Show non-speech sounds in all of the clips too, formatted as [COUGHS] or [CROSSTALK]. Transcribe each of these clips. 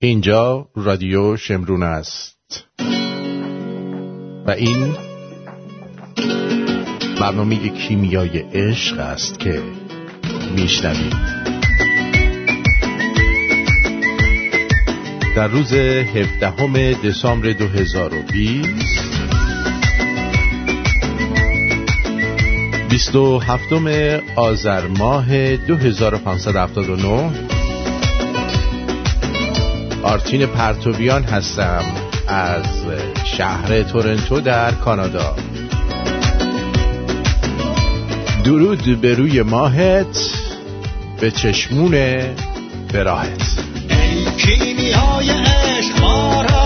اینجا رادیو شمرون است. و این برنامه کیمیای عشق است که میشنوید. در روز 17 دسامبر 2020 27 آذر ماه 2579 آرتین پرتویان هستم از شهر تورنتو در کانادا. درود به روی ماهت به چشمون براهت ای کیمیای عشق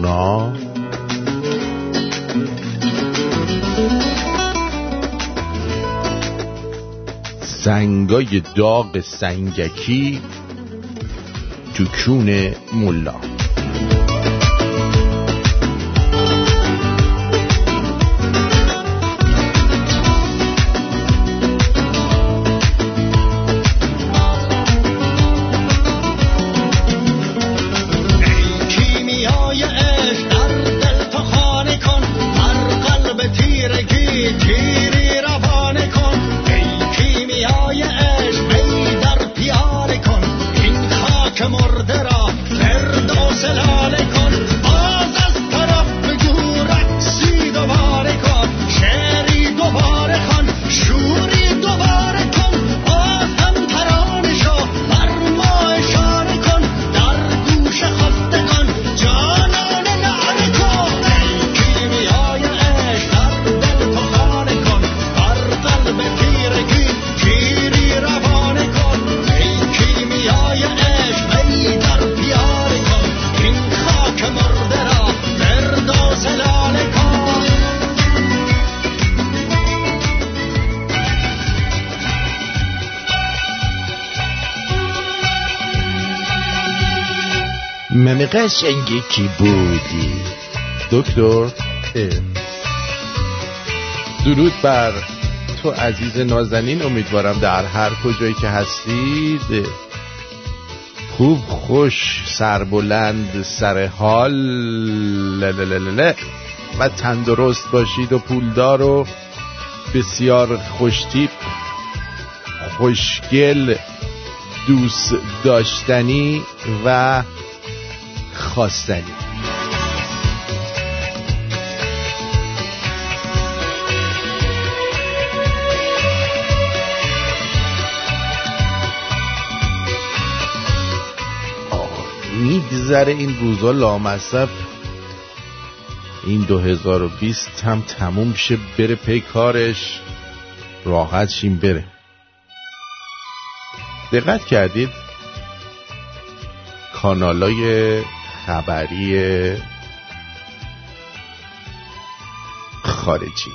برنا سنگای داغ سنگکی تو کون قشنگی کی بودی دکتر. درود بر تو عزیز نازنین امیدوارم در هر کجایی که هستید خوب خوش سربلند سر حال للللل و تندرست باشید و پولدار و بسیار خوشتیپ خوشگل دوست داشتنی و خواستنی. میگذره این روزا لامصب. این 2020 هم تموم شه بره پی کارش. راحت شیم بره. دقت کردید؟ کانالای خبری خارجی.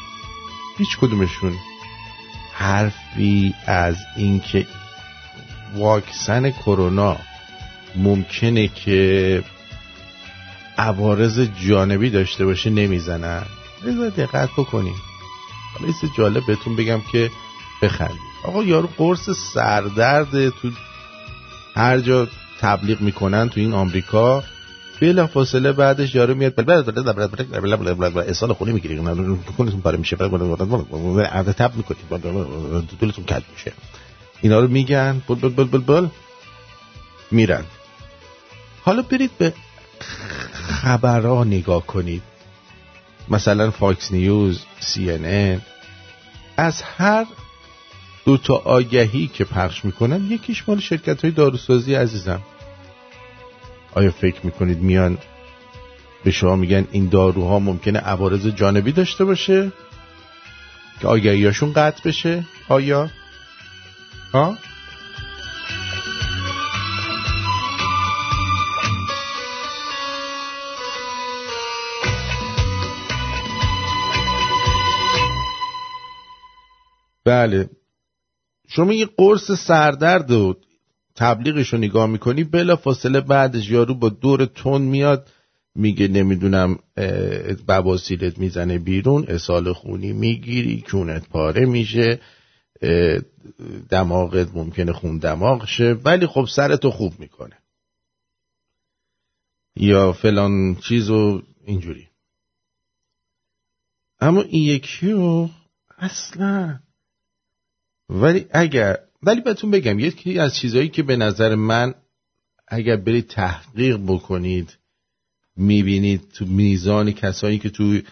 هیچ کدومشون حرفی از اینکه واکسن کرونا ممکنه که عوارض جانبی داشته باشه نمی‌زنن. بذار دقت بکنیم. حالا یه جالب بهتون بگم که بخندید. آقا یارو قرص سردرد تو هر جا تبلیغ می‌کنن تو این آمریکا. بلا فاصله بعدش یارو میاد اصال خونی می‌گیری کنتون پاره میشه عرض تب می‌کنید دلتون کج میشه اینا رو میگن بل بل بل بل بل میرن حالا برید به خبرها نگاه کنید مثلا Fox News CNN از هر دو تا آگهی که پخش می‌کنن یکیش مال شرکت های داروسازی عزیزم آیا فکر می‌کنید میان به شما میگن این داروها ممکنه عوارض جانبی داشته باشه؟ که آگهیاشون قطع بشه؟ آیا؟ ها بله. شما یه قرص سردرد و تبلیغش رو نگاه می‌کنی بلا فاصله بعدش یارو با دور تون میاد میگه نمی‌دونم بواسیلت می‌زنه بیرون اسال خونی می‌گیری کونت پاره میشه دماغت ممکنه خون دماغ شه ولی خب سرتو خوب می‌کنه. یا فلان چیزو اینجوری. اما این یکی رو اصلا ولی اگر ولی بهتون بگم یکی از چیزهایی که به نظر من اگر برید تحقیق بکنید می‌بینید تو میزان کسانی که توی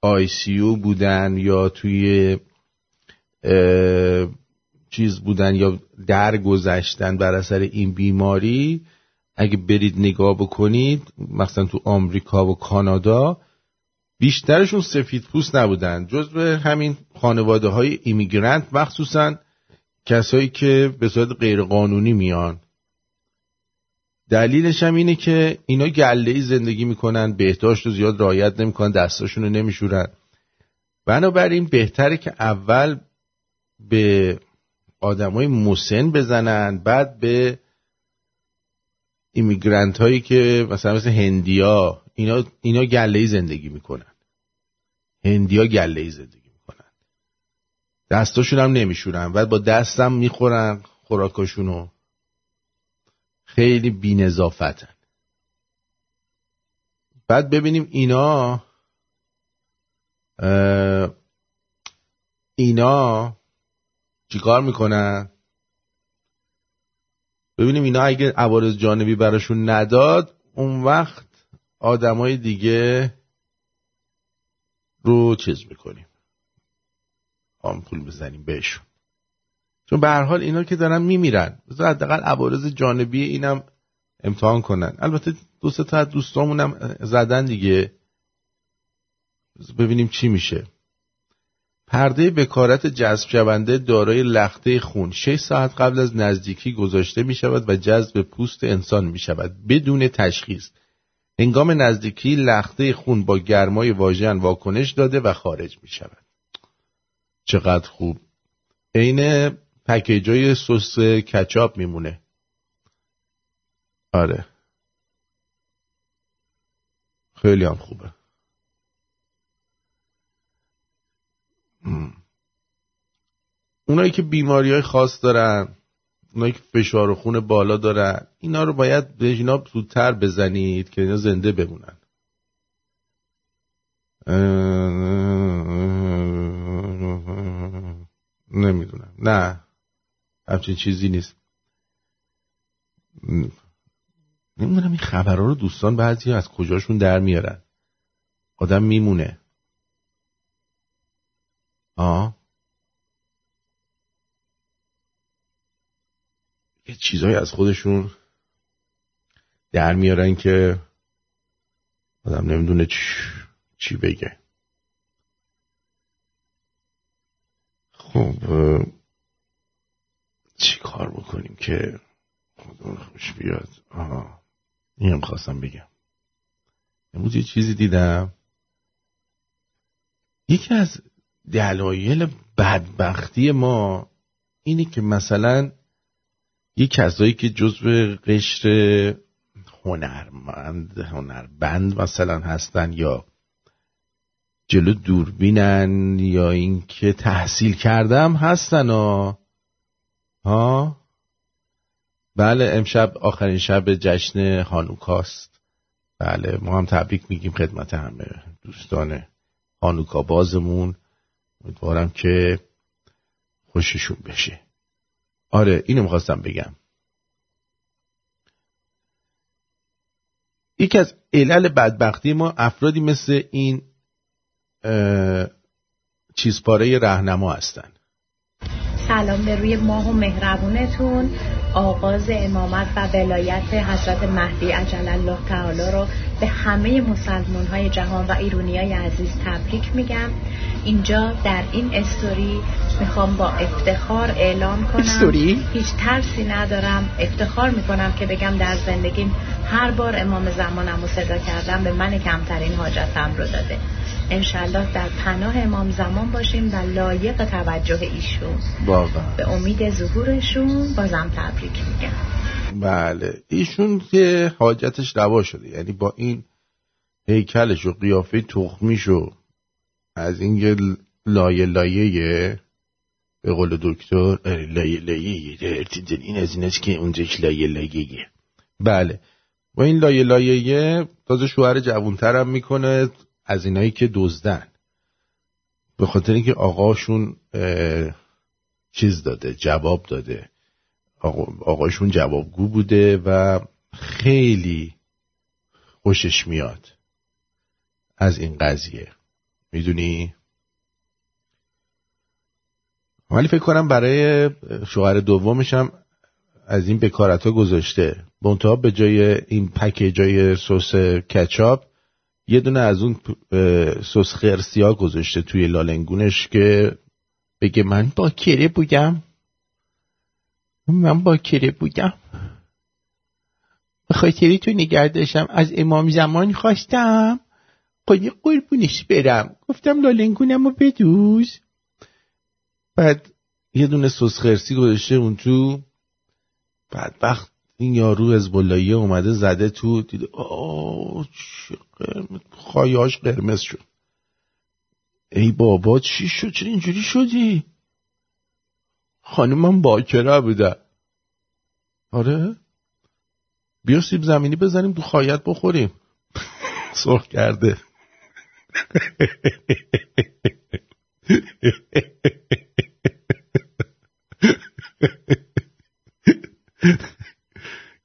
آی سی او بودن یا توی چیز بودن یا درگذشتن بر اثر این بیماری اگه برید نگاه بکنید مثلا تو آمریکا و کانادا بیشترشون سفید پوست نبودن. جزو همین خانواده های ایمیگرنت مخصوصا کسایی که به صورت غیرقانونی میان. دلیلش هم اینه که اینا گله زندگی می‌کنن بهداشت رو زیاد رعایت نمی‌کنن دستاشون رو نمیشورن. بنابراین بهتره که اول به آدمای مسن بزنن بعد به ایمیگرنت هایی که مثلا مثل هندیا اینا, اینا گله زندگی می‌کنن. هندیا گله زندگی می‌کنن دستاشون هم نمیشورن. بعد با دستم می‌خورن خوراکاشونو. خیلی بینظافتن. بعد ببینیم اینا اینا چیکار می‌کنن؟ ببینیم اینا اگه عوارض جانبی براشون نداد اون وقت آدمای دیگه رو چیز می‌کنیم. آمپول بزنیم بهشون. چون به هر حال اینا که دارن میمیرن. بذار حداقل عوارض جانبی اینم امتحان کنن. البته دو سه تا دوستامونم زدن دیگه. ببینیم چی میشه. پرده بکارت جذب شونده دارای لخته خون. 6 ساعت قبل از نزدیکی گذاشته می شود و جذب پوست انسان می شود بدون تشخیص. هنگام نزدیکی لخته خون با گرمای واژن واکنش داده و خارج می شود چقدر خوب. عین پکیجای سس کچاپ میمونه. آره. خیلی هم خوبه. اونایی که بیماری های خاص دارن اونایی که فشار و خون بالا دارن اینا رو باید به اینا زودتر بزنید که اینا زنده بمونن. نمی‌دونم. نه. همچین چیزی نیست. نمی‌دونم این خبرها رو دوستان بعضی از کجاشون در میارن. آدم میمونه. آه یه چیزایی از خودشون در میارن که آدم نمی‌دونه چی, چی بگه. خب چی کار بکنیم که خدا خوش بیاد؟ آها اینم خواستم بگم. امروز یه چیزی دیدم. یکی از دلایل بدبختی ما اینه که مثلا یه کسایی که جزو قشر هنرمند هنربند مثلا هستن یا جلو دوربینن یا اینکه تحصیل کردم هستن ها. ها؟ بله امشب آخرین شب جشن هانوکاست. بله ما هم تبریک میگیم خدمت همه دوستان هانوکا بازمون. امیدوارم که خوششون بشه. آره اینو می‌خواستم بگم. یکی از علل بدبختی ما افرادی مثل این چیزپاره رهنما هستن. سلام به روی ماه و مهربونتون. آغاز امامت و ولایت حضرت مهدی عجل الله تعالی رو به همه مسلمان های جهان و ایرونی های عزیز تبریک میگم. اینجا در این استوری می‌خوام با افتخار اعلام کنم. استوری؟ هیچ ترسی ندارم. افتخار می‌کنم که بگم در زندگیم هر بار امام زمانم رو صدا کردم به من کمترین حاجتم رو داده. انشالله در پناه امام زمان باشیم و لایق توجه ایشون. واقعا. به امید ظهورشون بازم تبریک میگم. بله. ایشون که حاجتش روا شده. یعنی با این هیکلش و قیافه تخمیش و از این یه لایه لایه به قول دکتر لایه لایه این از این که اونجاش لایه لایه بله. با این لایه لایه تازه شوهر جوانتر هم می‌کنه از اینایی که دزدن. به خاطر اینکه آقاشون چیز داده جواب داده. آقاشون جوابگو بوده و خیلی خوشش میاد از این قضیه. می‌دونی؟ ولی فکر کنم برای شوهر دومش هم از این بکارت ها گذاشته. منتها به جای این پکیجای سس کچاپ یه دونه از اون سس خرسی ها گذاشته توی لالنگونش که بگه من با کره بودم من با کره بودم. به خاطری تو نگه داشتم. از امام زمان خواستم. خودی قربونش برم. گفتم لالنگونم رو بدوز. بعد یه دونه سس خرسی گذاشته اون تو. بعد وقت این یارو از بلاییه اومده زده تو. دیده آه قرمز خایاش قرمز شد. ای بابا چی شد؟ چرا اینجوری شدی؟ خانم من باکره بودم آره؟ بیا سیب زمینی بزنیم تو خایت بخوریم. سرخ کرده.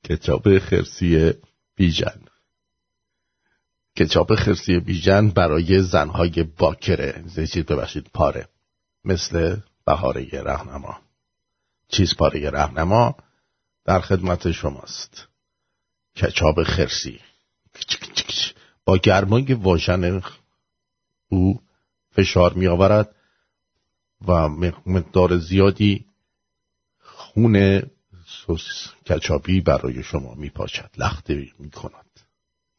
کچاپ خرسی بیژن. کچاپ خرسی بیژن برای زنهای باکره. چیز ببخشید پاره. مثل بهاره رهنما. چیز پاره رهنما در خدمت شماست کچاپ خرسی با گرمای واژن او فشار می آورد و مقدار زیادی خون سس کچاپی برای شما می پاشد لخته می کند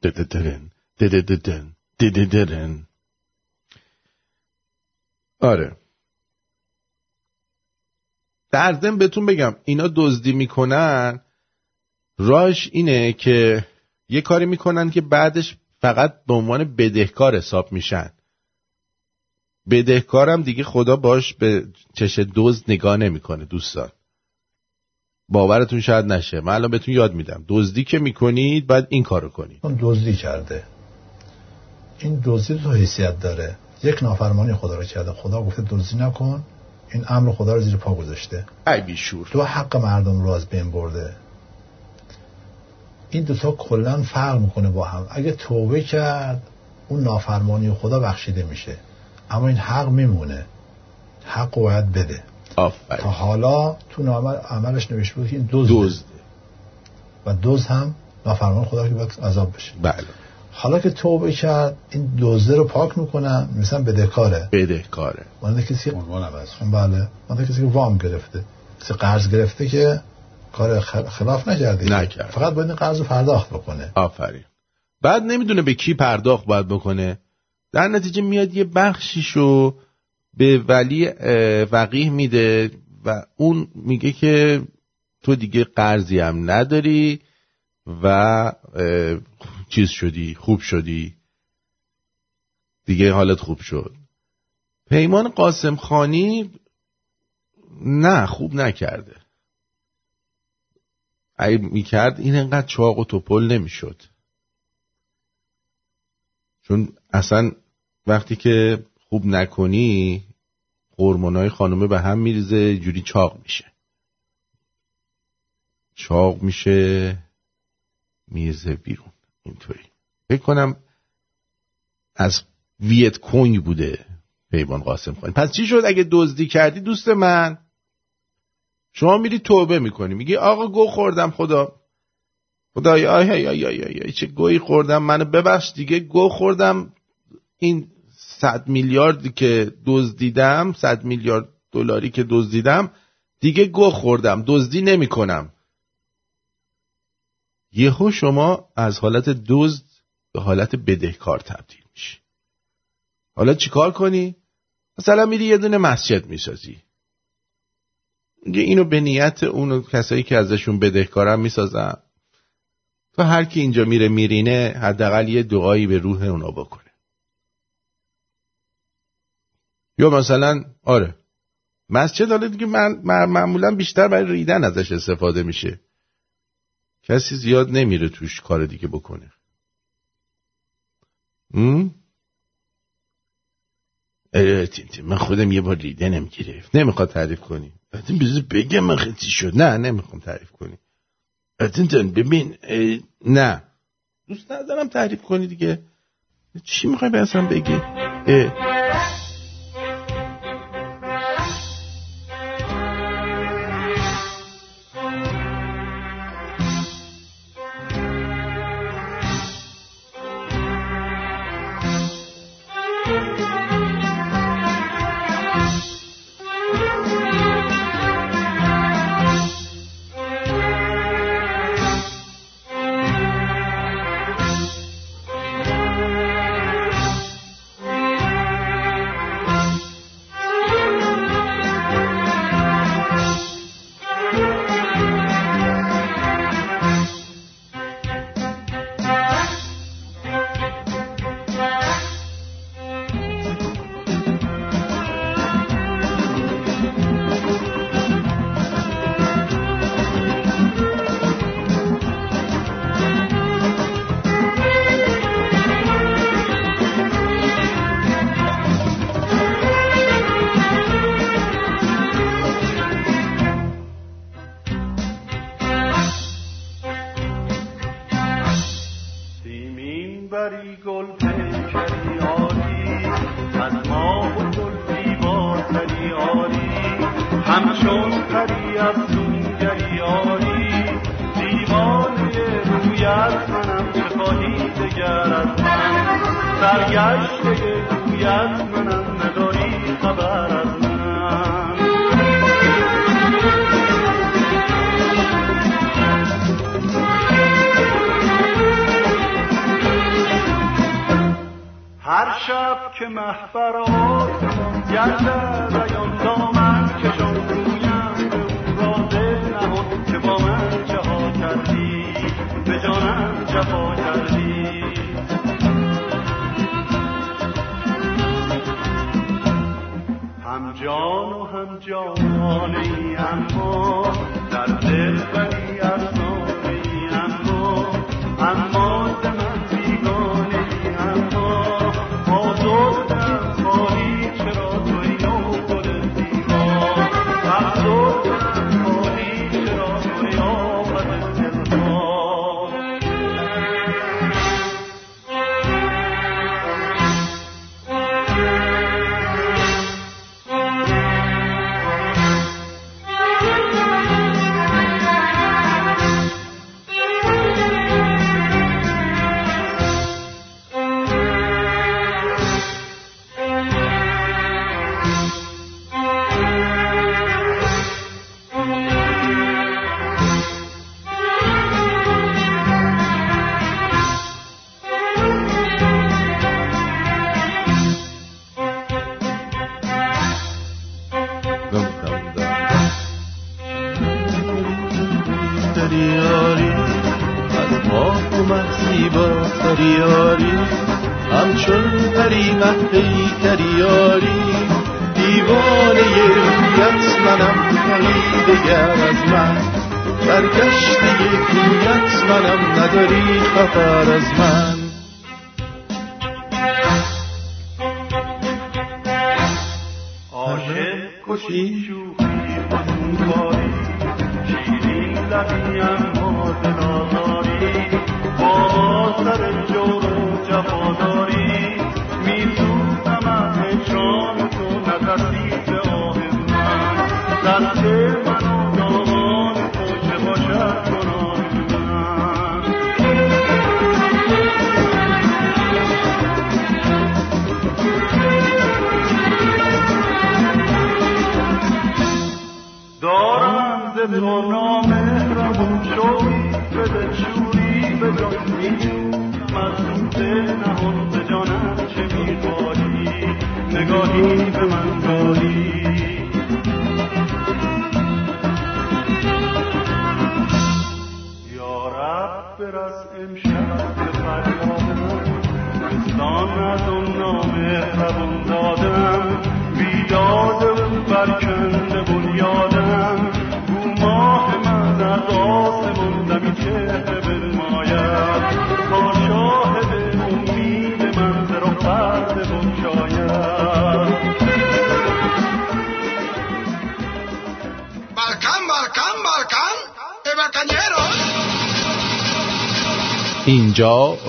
دددرن ددددن دددرن آره در ضمن بهتون بگم اینا دزدی می‌کنن. راش اینه که یه کاری می‌کنن که بعدش فقط به عنوان بدهکار حساب میشن. بدهکارم دیگه خدا باش به چش دزد نگاه نمی‌کنه دوستان. باورتون شاید نشه. من الان بهتون یاد میدم. دزدی که می‌کنید باید این کارو کنید. اون دزدی کرده. این دزدی تو حیثیت داره. یک نافرمانی خدا رو کرده. خدا گفته دزدی نکن. این امر خدا رو زیر پا گذاشته. ای بیشور تو حق مردم رو از بین برده. این دوتا کلا فرق می‌کنه با هم. اگه توبه کرد اون نافرمانی خدا بخشیده میشه. اما این حق میمونه. حق رو باید بده. تا آفرین حالا تو نامه عملش نوشته بود که این دزد و دوز هم نافرمان خدا که باید عذاب بشه. بله. حالا که توبه کرد این دوزه رو پاک می‌کنن مثلا بدهکاره بدهکاره مانده کسی عنوان عوض. بله. مانده کسی که وام گرفته. کسی قرض گرفته که کار خلاف نکرده. نکرد. فقط باید این قرض رو پرداخت بکنه. آفرین. بعد نمی‌دونه به کی پرداخت باید بکنه. در نتیجه میاد یه بخشیشو به ولی وقیه میده و اون میگه که تو دیگه قرضی هم نداری و چیز شدی خوب شدی. دیگه حالت خوب شد. پیمان قاسم خانی نه خوب نکرده. اگه می‌کرد این انقدر چاق و توپل نمی‌شد. چون اصلا وقتی که خوب نکنی هورمونای خانومه به هم میریزه جوری چاق میشه. چاق میشه میرزه بیرون. اینطوری. فکر کنم از ویت کنگ بوده پیمان قاسم خانی. پس چی شد اگه دزدی کردی دوست من؟ شما میری توبه می‌کنی. میگی آقا گو خوردم خدا. خدای آی آی آی آی, آی, چه گویی خوردم؟ منو ببخش دیگه. گو خوردم این صد میلیاردی که دزدیدم صد میلیارد دلاری که دزدیدم دیگه گو خوردم. دزدی نمی‌کنم. یهو شما از حالت دزد به حالت بدهکار تبدیل میشی. حالا چیکار کنی؟ مثلا میری یه دونه مسجد می‌سازی. میگه اینو به نیت اون کسایی که ازشون بدهکارم می‌سازم تا هر کی اینجا میره میرینه حداقل یه دعایی به روح اونا بکنه. یا مثلا آره مسجد حالا دیگه من معمولا بیشتر برای ریدن ازش استفاده میشه. کسی زیاد نمیره توش کار دیگه بکنه. من خودم یه بار ریدنم گرفت. نمی‌خواد تعریف کنی. بذار بگم من خیلی شد. نه نمی‌خوام تعریف کنی. جان ببین نه. دوست ندارم تعریف کنی دیگه. چی می‌خوای به اصلا بگی؟ در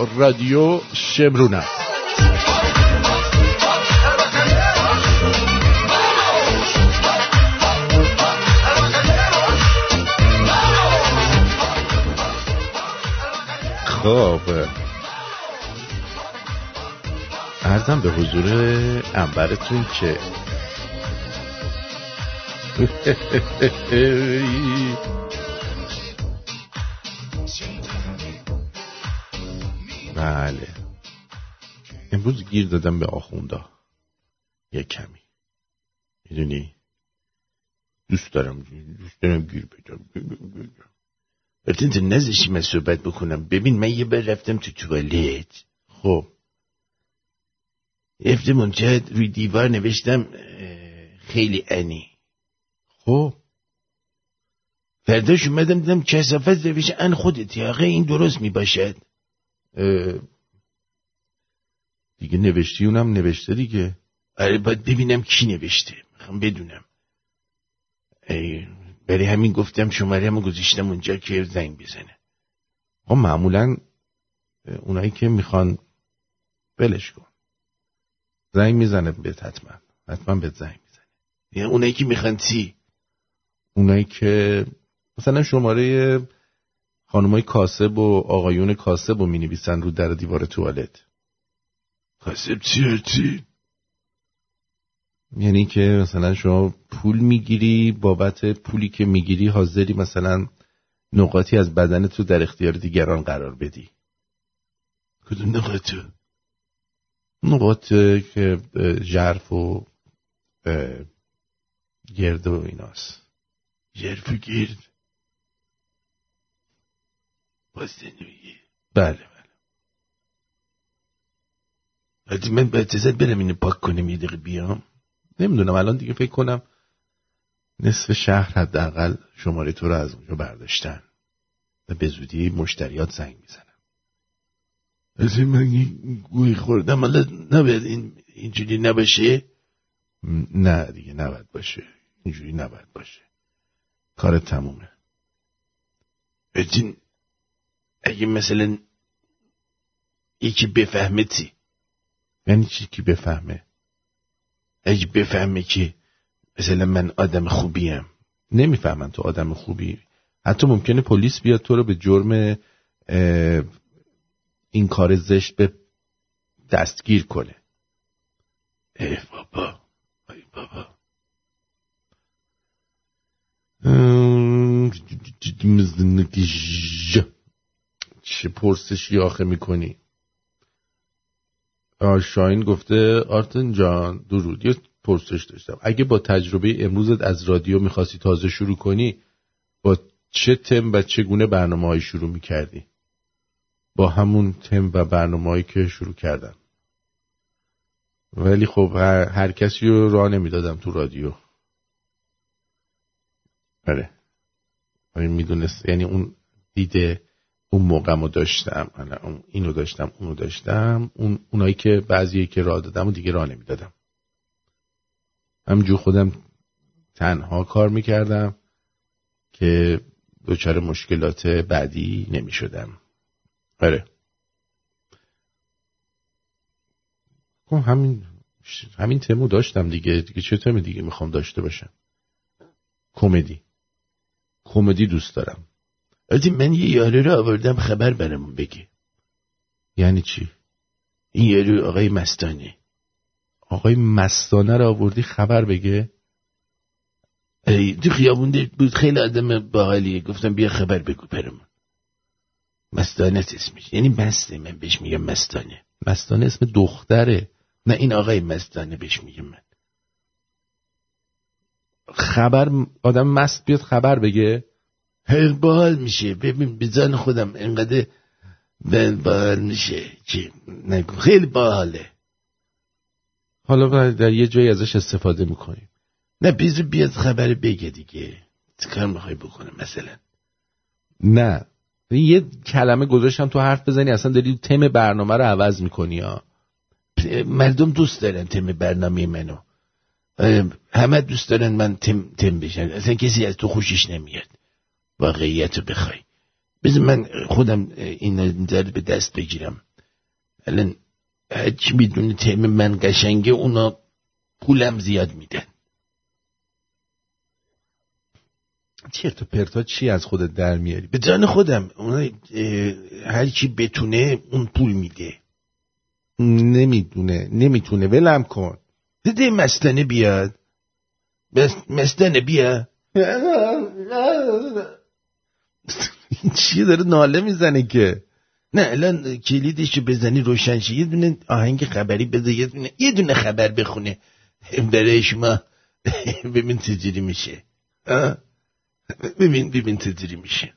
رادیو است خب. ارزم به حضور انبرتون که [LAUGHS] امروز گیر دادم به آخوندا یه کمی. می‌دونی؟ دوست دارم دوست دارم گیر بدم البته تو نزشی من صحبت بکنم ببین من یه بار رفتم تو توالت. خب. رفتم اونجا روی دیوار نوشتم خیلی انی خب. فرداش اومدم دیدم کسافت نوشته ان خودتی آقا این درست می‌باشد. اه، دیگه نوشتی اونم نوشته دیگه. آره باید ببینم کی نوشته. می‌خوام بدونم. ای، برای همین گفتم شماره همو گذاشتم اونجا که زنگ بزنه. خب معمولا اونایی که می‌خوان بلش کن. زنگ می‌زنه بهت حتما. حتما بهت زنگ می‌زنه. یعنی اونایی که می‌خوان چی؟ اونایی که مثلا شماره خانمای کاسب و آقایون کاسب و می نویسن رو در دیوار توالت. کاسب چی یعنی که مثلا شما پول می‌گیری بابت پولی که می‌گیری حاضری مثلا نقاطی از بدنت رو در اختیار دیگران قرار بدی. کدوم نقاط؟ نقاط که ژرف و گرد و ایناست. ژرف و گرد. باز بله بله. من به اجازت برم اینو پاک کنم یه دقیقه بیام. نمی‌دونم الان دیگه فکر کنم نصف شهر حداقل شماره تو رو از اونجا برداشتن و به زودی مشتریات زنگ می‌زنم از این من گوی خوردم حالا نباید این اینجوری نباشه؟ نه دیگه نباید باشه. اینجوری نباید باشه. کار تمومه. بچین اگه مثلا یکی بفهمه چی؟ یعنی چی که بفهمه؟ اگه بفهمه که مثلا من آدم خوبیم. نمی‌فهمن تو آدم خوبی. حتی ممکنه پلیس بیاد تو رو به جرم این کار زشت به دستگیر کنه. ای بابا ای بابا. چه پرسشی آخه می‌کنی؟ شاین گفته آرتن جان درود. یه پرسش داشتم. اگه با تجربه امروزت از رادیو می‌خواستی تازه شروع کنی با چه تم و چگونه برنامه های شروع می‌کردی؟ با همون تم و برنامه که شروع کردم. ولی خب هر, هر کسی رو راه نمی‌دادم تو رادیو. آره. آره می‌دونست. یعنی اون دیده اون موقعمو داشتم اون اینو داشتم اونو داشتم اون اونایی که بعضی که راه دادم و دیگه راه نمی‌دادم. همجور خودم تنها کار می‌کردم که دچار مشکلات بعدی نمی‌شدم. آره. خب همین همین تمو داشتم دیگه دیگه چه تم دیگه می‌خوام داشته باشم؟ کمدی. کمدی دوست دارم. البته من یه یارو رو آوردم خبر برامون بگه یعنی چی؟ این یارو آقای مستانه آقای مستانه رو آوردی خبر بگه؟ ای، تو خیابون بود خیلی آدم باحالیه. گفتم بیا خبر بگو برم مستانه اسمش. یعنی مسته من بهش میگم مستانه. مستانه اسم دختره. نه این آقای مستانه بهش میگم من. خبر آدم مست بیاد خبر بگه؟ هر باحال میشه. ببین بزن خودم انقدر بل باحال میشه چی نگو. خیلی باحاله. حالا در یه جایی ازش استفاده می‌کنیم. نه بیزو بیاد خبر بگه دیگه. چه کار می‌خوای بکنه مثلا؟ نه. یه کلمه گذاشتم تو حرف بزنی اصلا داری تم برنامه رو عوض می‌کنی ها مردم دوست دارن تم برنامه منو. همه دوست دارن من تم, تم بشن. اصلا کسی از تو خوشش نمیاد. واقعیت رو بخوای. بذار من خودم این نظر به دست بگیرم. الان هرچی می‌دونه تم من قشنگه اونا پولم زیاد میدن. چرت و پرتا چی از خودت در میاری؟ به جان خودم. اونا هر کی بتونه اون پول میده. نمی‌دونه نمی‌تونه. ولم کن. بده مستنه بیاد؟ مستنه بیا [LAUGHS] این چیه داره ناله می‌زنه که؟ نه الان کلیدشو بزنی روشن شه. یه دونه آهنگ خبری بده یه دونه یه دونه خبر بخونه. برای شما. ببین چجوری میشه؟ ببین ببین چجوری میشه.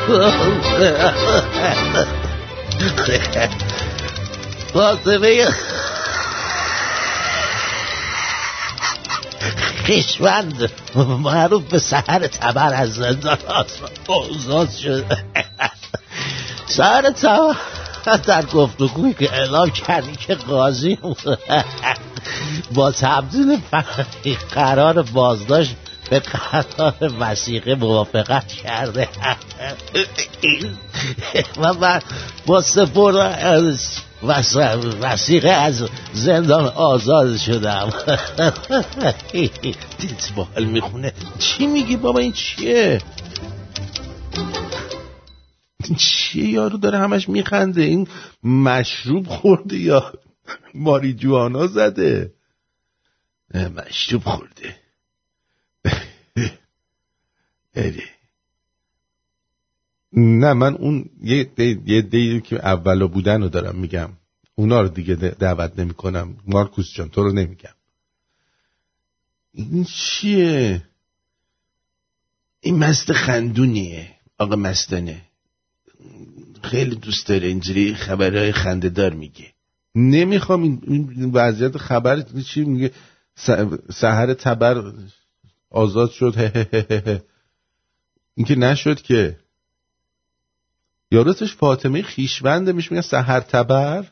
[LAUGHS] [LAUGHS] خیشوند معروف به سهر تبر از زندان آزاد شد. سهر تبر در گفتگوی که اعلام کردی که قاضی با تبدیل فرقی قرار بازداشت به قرار وسیقه موافقت کرده. [LAUGHS] و من با سپردن وس- وسیقه از زندان آزاد شدم. [LAUGHS] دیت باحال می‌خونه. چی میگی بابا؟ این چیه؟ چیه یارو داره همش میخنده؟ این مشروب خورده یا ماریجوانا زده؟ اه، مشروب خورده. [LAUGHS] اره. نه من اون یه دی, که اولا بودن رو دارم میگم. اونا رو دیگه دعوت نمی کنم مارکوس جان تو رو نمیگم. این چیه؟ این مست خندونیه. آقا مستانه. خیلی دوست داره اینجوری خبرهای خنده دار میگه. نمی‌خوام این, وضعیت خبر چی میگه؟ س- سحر تبر آزاد شد. [LAUGHS] هه هه هه هه. این که نشد که یارتش فاطمه خیشونده میشه میگن سحر تبر.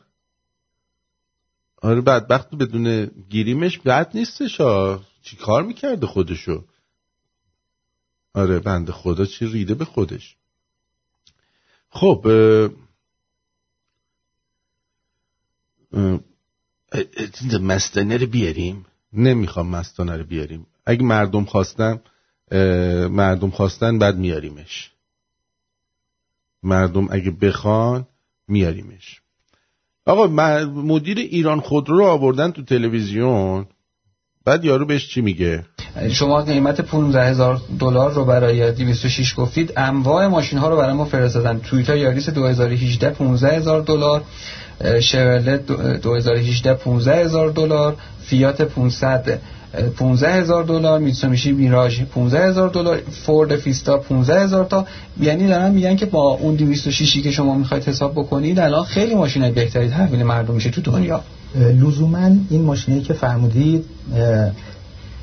آره بدبخت بدون گیریمش بد نیستش ها چی کار می‌کرده خودشو؟ آره بنده خدا چی ریده به خودش. خب اه، اه، مستانه رو بیاریم؟ نمی‌خوام مستانه رو بیاریم. اگه مردم خواستن اه، مردم خواستن بعد میاریمش. مردم اگه بخوان میاریمش. آقا مدیر ایران خودرو رو آوردن تو تلویزیون بعد یارو بهش چی میگه؟ شما قیمت 15 هزار دلار رو برای 206 گفتید انواع ماشین ها رو برای ما فرستادن. تویوتا یاریس 2018 15 هزار دلار دو- 2018 15 هزار دلار فیات 500 اه، 15 هزار دلار میتسومیشی میراژ 15 هزار دلار فورد فیستا 15 هزار تا. یعنی دارن میگن که با اون 206 که شما می‌خواید حساب بکنید الان خیلی ماشین بهتری تحویل مردم میشه تو دنیا. لزوما این ماشینایی که فرمودید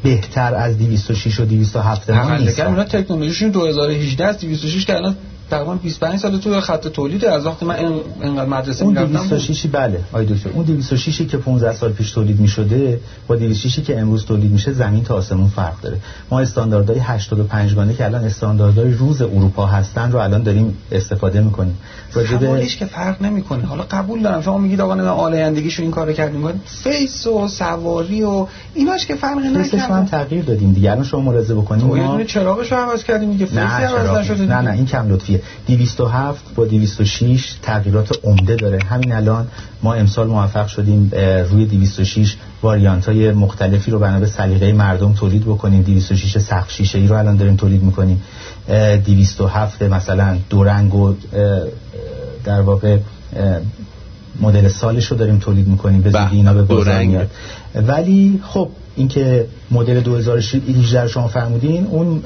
بهتر از 206 و 207 ما پرونده کردن اونا تکنولوژیشون 2018 است 206 که الان تقریبا 25 سال تو خط تولید. از وقتی من این- اینقدر مدرسه اون می‌رفتم. 206 بله آی دکتر. اون 206 که 15 سال پیش تولید می شده با 206 که امروز تولید میشه زمین تا آسمون فرق داره. ما استانداردهای 85 گانه که الان استانداردهای روز اروپا هستن رو الان داریم استفاده می‌کنیم. حوالش که فرق نمی‌کنه. حالا قبول دارم. شما میگید آقا نه آلایندگیشو این کارو کردیم. فیس و سواری و ایناش که فرق رو هم تغییر دادیم دیگه. الان شما ملاحظه بکنید ما دونه چراغش رو عوض کردیم میگه فیسی نه عوض؟ نشده نه دیگه. نه این کم لطفیه 207 با 206 تغییرات عمده داره. همین الان ما امسال موفق شدیم روی 206 واریانت های مختلفی رو بنا به سلیقه مردم تولید بکنیم. 206 سقف شیشه ای رو الان داریم تولید می‌کنیم. 207 مثلا دو رنگ و در واقع مدل سالش رو داریم تولید می‌کنیم. به زودی اینا به بازار میاد. ولی خب اینکه مدل 2018 شما فرمودین اون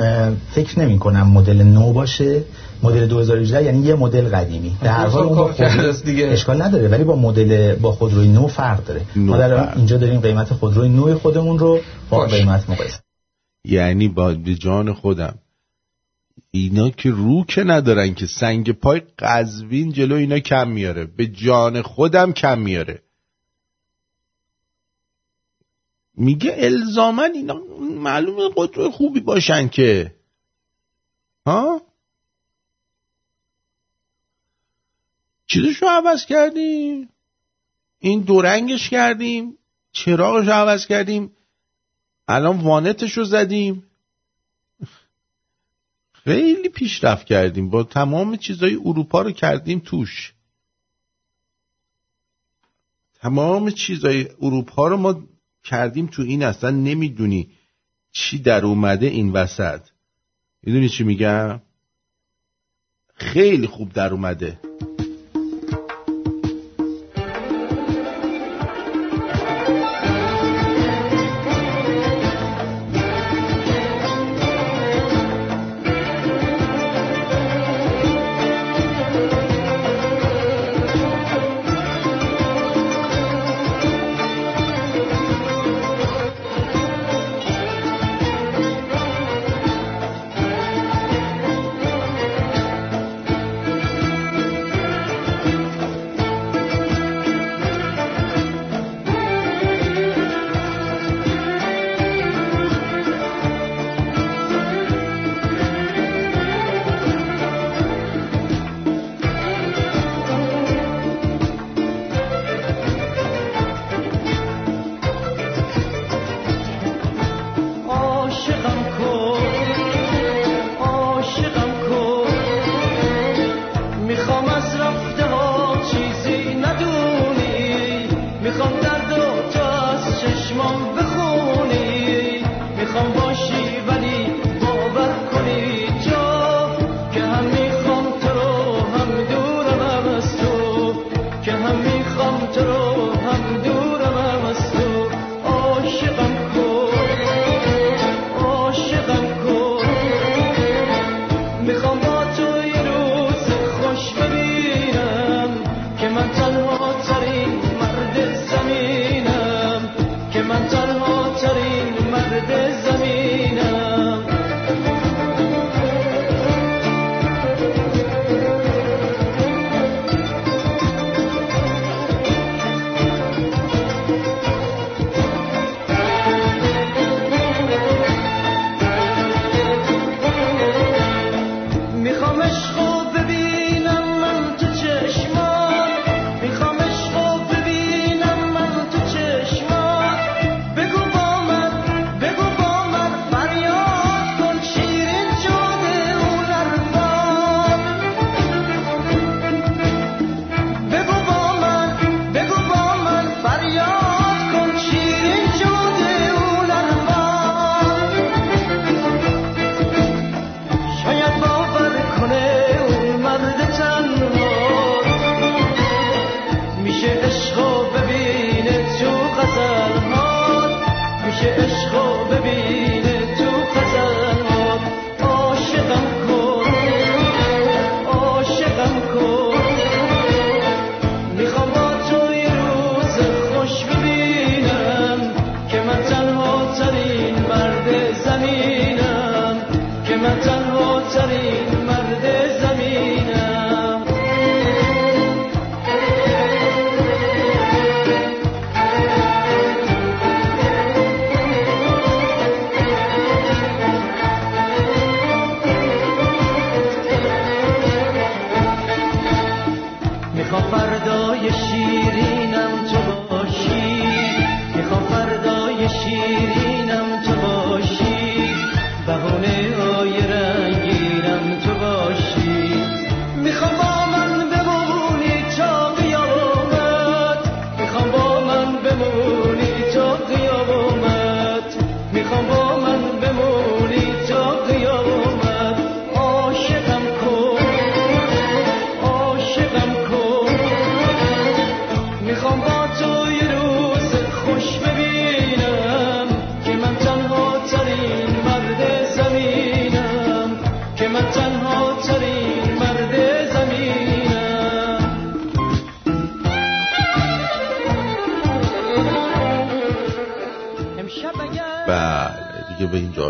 فکر نمی کنم مدل نو باشه. مدل 2018 یعنی یه مدل قدیمی. در هر حال اون دیگه. اشکال نداره ولی با مدل با خودروی نو فرق داره. ما در اینجا داریم قیمت خودروی نو خودمون رو با باش. قیمت مقایسه. یعنی با به جان خودم. اینا که رو که ندارن که سنگ پای قزوین جلو اینا کم میاره. به جان خودم کم میاره. میگه الزامن اینا معلومه قدر خوبی باشن که. ها؟ چیزشو عوض کردیم. این دو رنگش کردیم. چراغش رو عوض کردیم. الان وانتش رو زدیم. خیلی پیشرفت کردیم. با تمام چیزای اروپا رو کردیم توش. تمام چیزای اروپا رو ما کردیم تو این اصلا نمی‌دونی چی در اومده این وسط. می‌دونی چی میگم؟ خیلی خوب در اومده.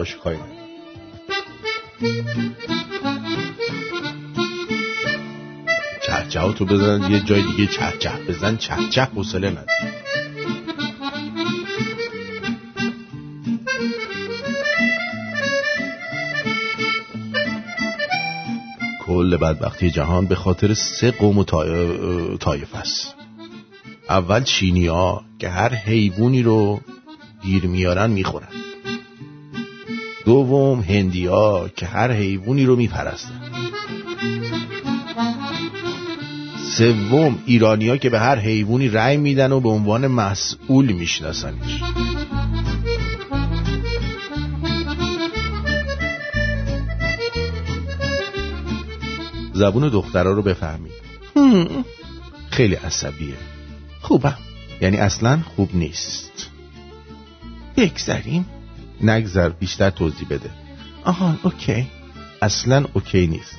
اینجا آشکای چهچه تو بزن یه جای دیگه چهچه بزن چهچه حوصله نداره کل بدبختی جهان به خاطر سه قوم و طایفه است. اول چینی ها که هر حیوانی رو گیر میارن می‌خورن. دوم هندی ها که هر حیوانی رو میپرستن. سوم ایرانی ها که به هر حیوانی رأی میدن و به عنوان مسئول میشناسنش. زبون دخترها رو بفهمید. هم، خیلی عصبیه. خوبم. یعنی اصلا خوب نیست. بگذریم نگذر بیشتر توضیح بده. آها OK. اصلا OK نیست.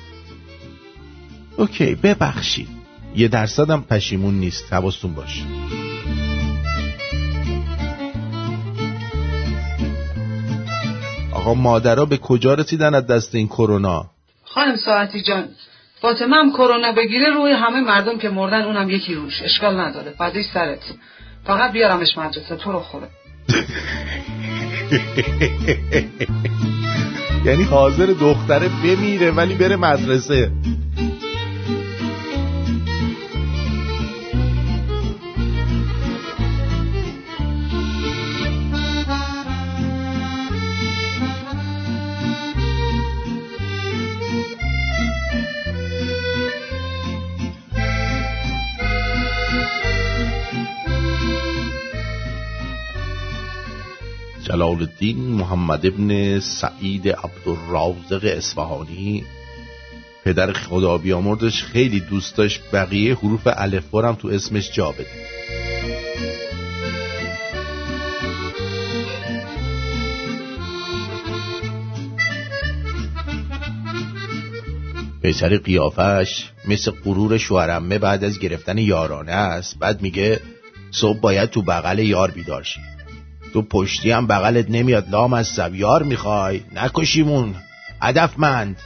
OK ببخشید. یه درصدم پشیمون نیست. حواستون باشه آقا مادرها به کجا رسیدن از دست این کرونا؟ خانم ساعتی جان فاطمه هم کرونا بگیره روی همه مردم که مردن اونم یکی روش. اشکال نداره. بعدش سرت. فقط بیارمش مدرسه تو رو خوره یعنی حاضر دختره بمیره ولی بره مدرسه. جلال الدین محمد ابن سعید عبدالرازق اصفهانی. پدر خدا بیامردش خیلی دوست داشت بقیه حروف الف هم تو اسمش جا بده. پسر قیافش مثل غرور شوهرمه بعد از گرفتن یارانه است. بعد میگه صبح باید تو بغل یار بیدار شی. تو پشتی هم بغلت نمیاد لام از سب. یار می‌خوای؟ نکشیمون. هدفمند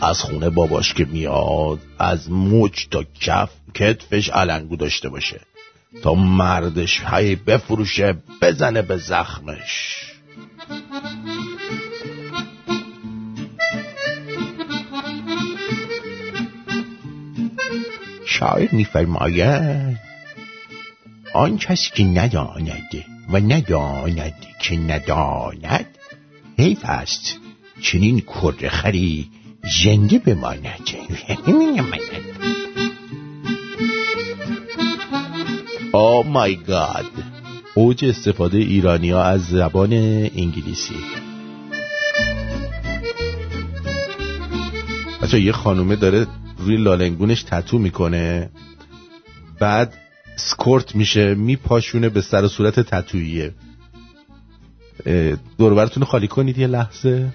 از خونه باباش که میاد از مچ تا کف کتفش علنگو داشته باشه تا مردش هی بفروشه بزنه به زخمش. شاعر میفرماید آن کسی که نداند و نداند که نداند حیف است چنین کرخری زنده بماند آه مای گاد اوج استفاده ایرانی ها از زبان انگلیسی بچه یه خانومه داره روی لالنگونش تتو می‌کنه بعد سکورت میشه میپاشونه به سر و صورت تتوییه دوربرتون خالی کنید یه لحظه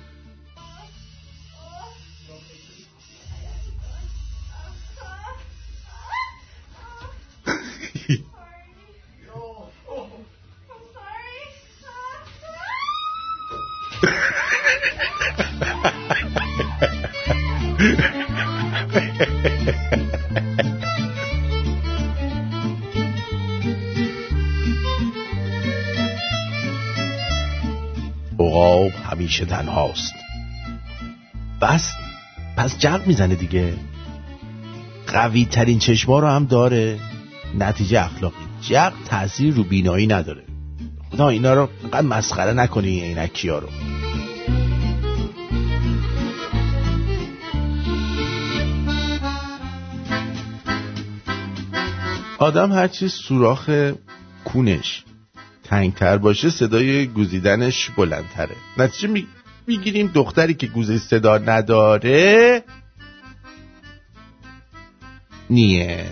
همیشه تنهاست. بس پس جق می‌زنه دیگه. قوی ترین چشما رو هم داره. نتیجه اخلاقی. جق تاثیر رو بینایی نداره. خدا اینا رو انقدر مسخره نکنی این عینکی ها رو. آدم هرچی سوراخ کونش. تنگتر باشه صدای گوزیدنش بلندتره. نتیجه می... دختری که گوزه صدا نداره. نیه.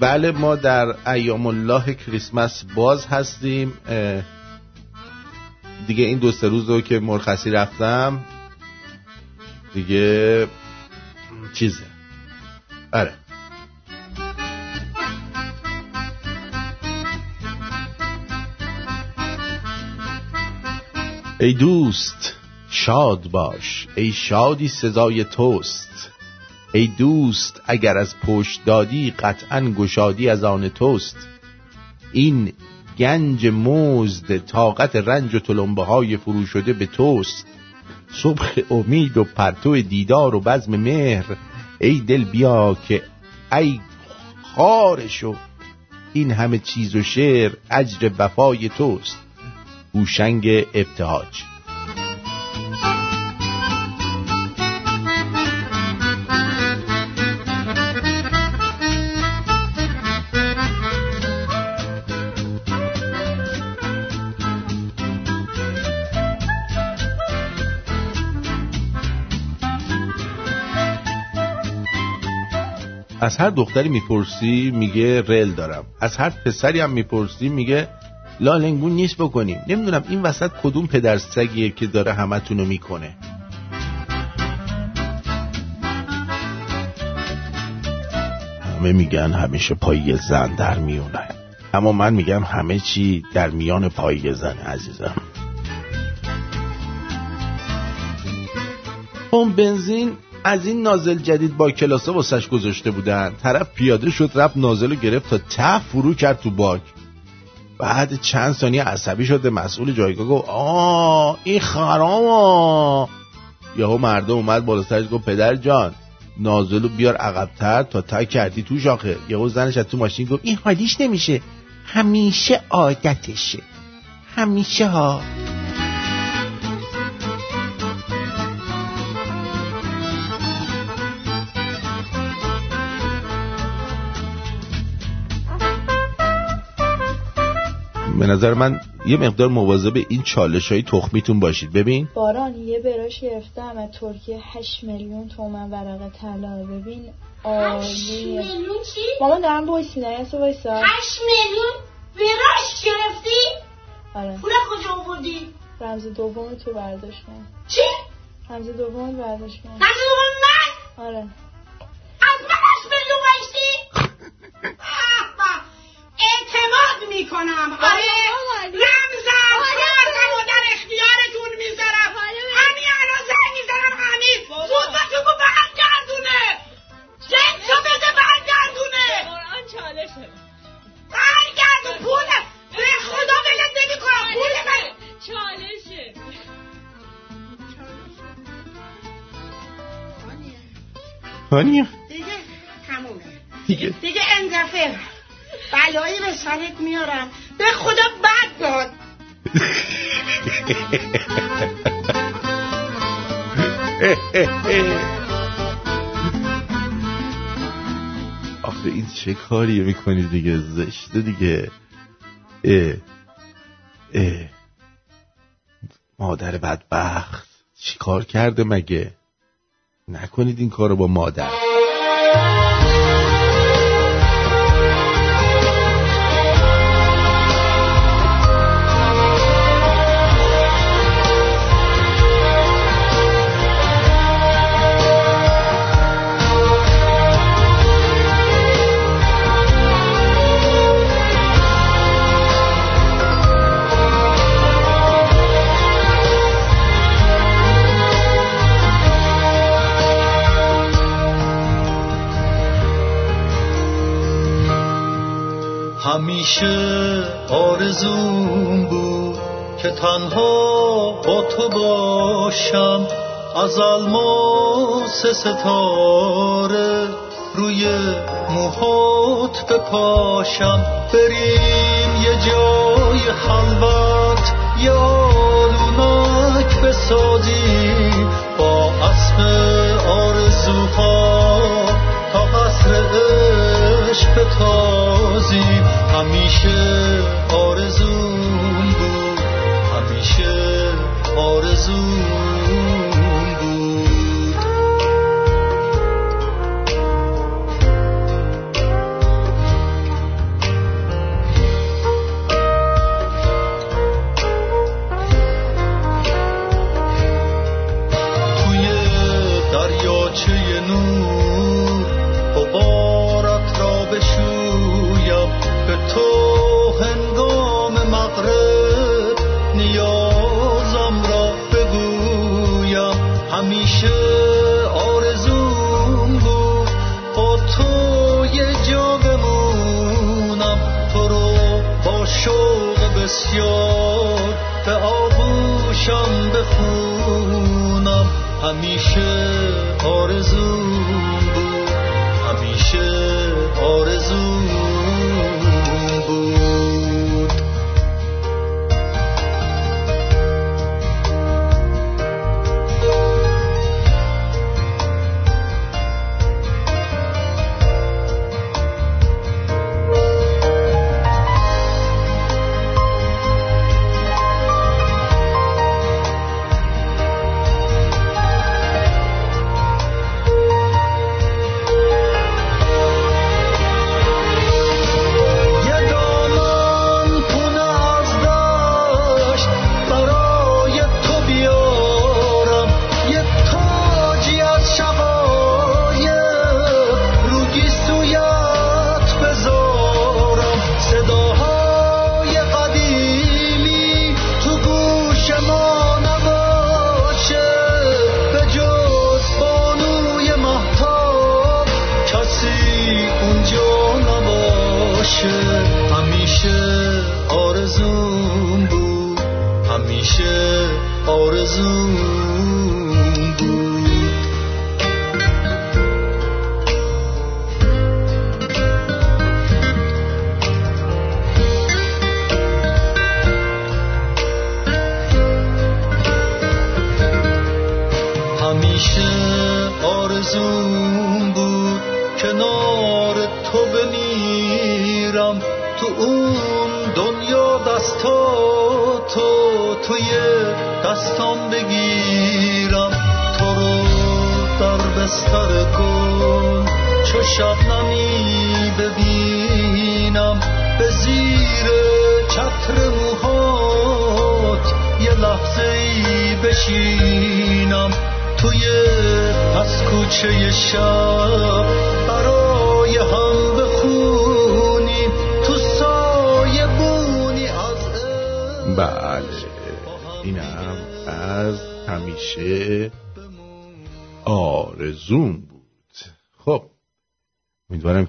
بله ما در ایام الله کریسمس باز هستیم. دیگه این دو سه روز رو که مرخصی رفتم دیگه چیزه. آره. ای دوست شاد باش ای شادی سزای توست. ای دوست اگر از پشت دادی قطعا گشادی از آن توست. این گنج مزد طاقت رنج و تلمبه های فرو شده به توست. صبح امید و پرتو دیدار و بزم مهر ای دل بیا که ای خارشو این همه چیز و شعر اجر وفای توست. هوشنگ ابتهاج. از هر دختری می‌پرسی میگه رل دارم. از هر پسری هم می‌پرسی میگه لالنگون نیست بکنیم. نمی‌دونم این وسط کدوم پدر سگیه که داره همتونو می‌کنه. همه میگن همیشه پای زن در میونه. اما من میگم همه چی در میان پای زن عزیزم. پمپ بنزین از این نازل جدید با کلاسه واسش گذاشته بودن. طرف پیاده شد رفت نازل رو گرفت تا ته فرو کرد تو باک. بعد چند ثانیه عصبی شده مسئول جایگاه گفت آه این خرامه. یهو مردم اومد بالا سرش گفت پدر جان نازل رو بیار عقبتر تا ته کردی تو شاخه یهو زنش از تو ماشین گفت این حالیش نمیشه. همیشه عادتشه. همیشه ها. به نظر من یه مقدار مواظب این چالش های تخمیتون باشید ببین باران یه براش گرفتم از ترکیه 8 میلیون تومن ورقه طلا ببین عالیه میلیون چی؟ مامان دارم وایسی نه یه وایسا هشت میلیون براش گرفتی؟ آره پول کجا آوردی؟ رمز دوم تو برداشت من چی؟ رمز دوم برداشت من رمز دوم من؟ آره از من اعتماد می‌کنم. آره رمزم کارتم و در اختیارتون می‌ذارم. همین الان زنگ می‌زنم امیر زود با تو برگردونه. زنگ تو بده برگردونه. قرآن چالشه. برگردون پوله به خدا ولت نمی‌کنم. پول من. چالشه. هانیه دیگه تمومه. دیگه. دیگه این دفعه. بلایی به سرت میارم به خدا بد داد. آخه این چه کاریه می‌کنی دیگه؟ زشته دیگه. اه. اه. مادر بدبخت. چی کار کرده مگه؟ نکنید این کارو با مادر. همیشه آرزوم بود که تنها با تو باشم. از الماس ستاره روی موهات بپاشم. بریم یه جای خلوت یا آلونک بسازیم با اسب آرزوها. تا قصر عشق بتازیم همیشه آرزوم بود. همیشه آرزوم همیشه آرزوم بود. همیشه آرزوم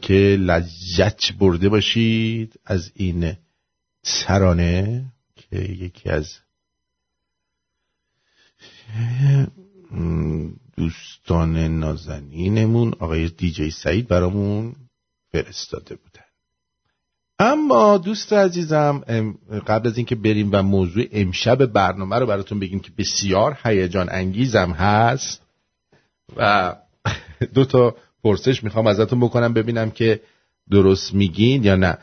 که لذت برده باشید از این ترانه که یکی از دوستان نازنینمون آقای دیجی سعید برامون فرستاده بودن. اما دوست عزیزم قبل از اینکه بریم و موضوع امشب برنامه رو براتون بگیم که بسیار هیجان انگیزم هست و [LAUGHS] دو تا پرسش می‌خوام ازتون بکنم ببینم که درست میگین یا نه.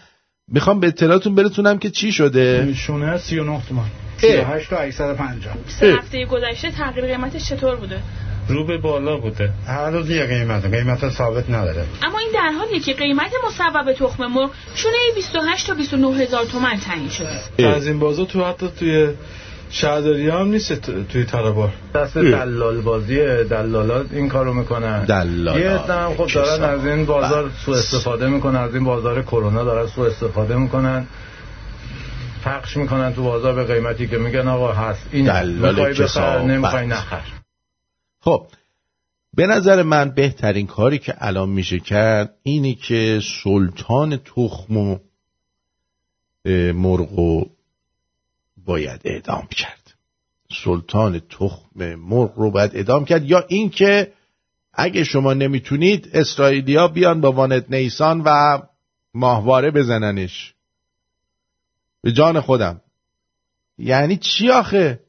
می‌خوام به اطلاعتون برسونم که چی شده. شونه 39 تومن اه. 38 تا 850 سه هفته گذشته تغییر قیمتش چطور بوده؟ رو به بالا بوده. هر روز یه قیمت قیمت ثابت نداره. اما این در حالیه که قیمت مصوب تخم مرغ شونه 28 تا 29 هزار تومن تعیین شده. از این بازا تو حتی توی شهرداری هم نیست تو- توی ترابار دست دلال بازی دلالا این کارو می‌کنن. دلالا. یه هم خب دارن. از این بازار سوء استفاده می‌کنن از این بازار کرونا دارن سوء استفاده می‌کنن. پخش می‌کنن تو بازار به قیمتی که میگن آقا هست. این دلال می‌خوای بخر. نمی‌خوای نخر. خب به نظر من بهترین کاری که الان میشه کرد اینی که سلطان تخم و مرغ باید اعدام کرد. سلطان تخم مرغ رو باید اعدام کرد. یا اینکه اگه شما نمی‌تونید اسرائیلیا بیان با وانت نیسان و ماهواره بزننش. به جان خودم. یعنی چی آخه؟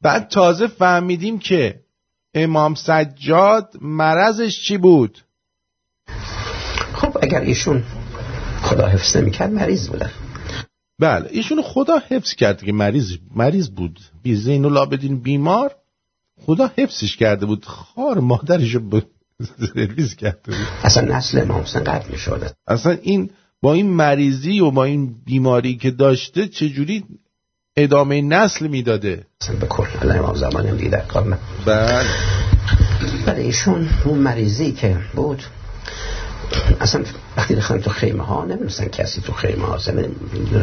بعد تازه فهمیدیم که امام سجاد مرضش چی بود؟ خب اگر ایشون خدا حفظ نمی‌کرد مریض بودن. بله ایشونو خدا حفظ کرد که مریض مریض بود. بی زین لابدین بیمار خدا حفظش کرده بود. خار مادرش رو سرویس کرده بود. اصلا نسل امام حسین قطع می‌شده. اصلا این با این مریضی و با این بیماری که داشته چجوری ادامه نسل می‌داده؟ اصلا به کل الان امام زمان هم دیگه در کار نه بله. ولی ایشون اون مریضی که بود اصلا وقتی ریختن تو خیمه ها نمی‌دونستن کسی تو خیمه ها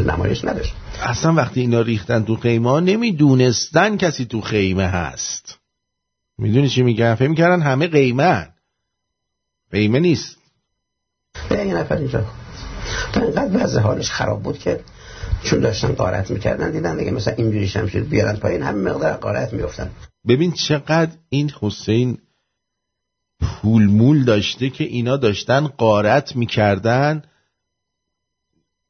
نمایش نداشت. اصلا وقتی اینا ریختن تو خیمه ها نمی‌دونستن کسی تو خیمه هست. می‌دونی چی میگن فکر می‌کردن همه قیمه قیمه نیست. یه نفر اینجا. اینقدر وضع حالش خراب بود که چون داشتن قارت می‌کردن دیدن دیگه مثلا اینجوری شمشیر بیارن پایین هم مقدار قارت میفتن ببین چقدر این حسین پولمول داشته که اینا داشتن قارت می‌کردن.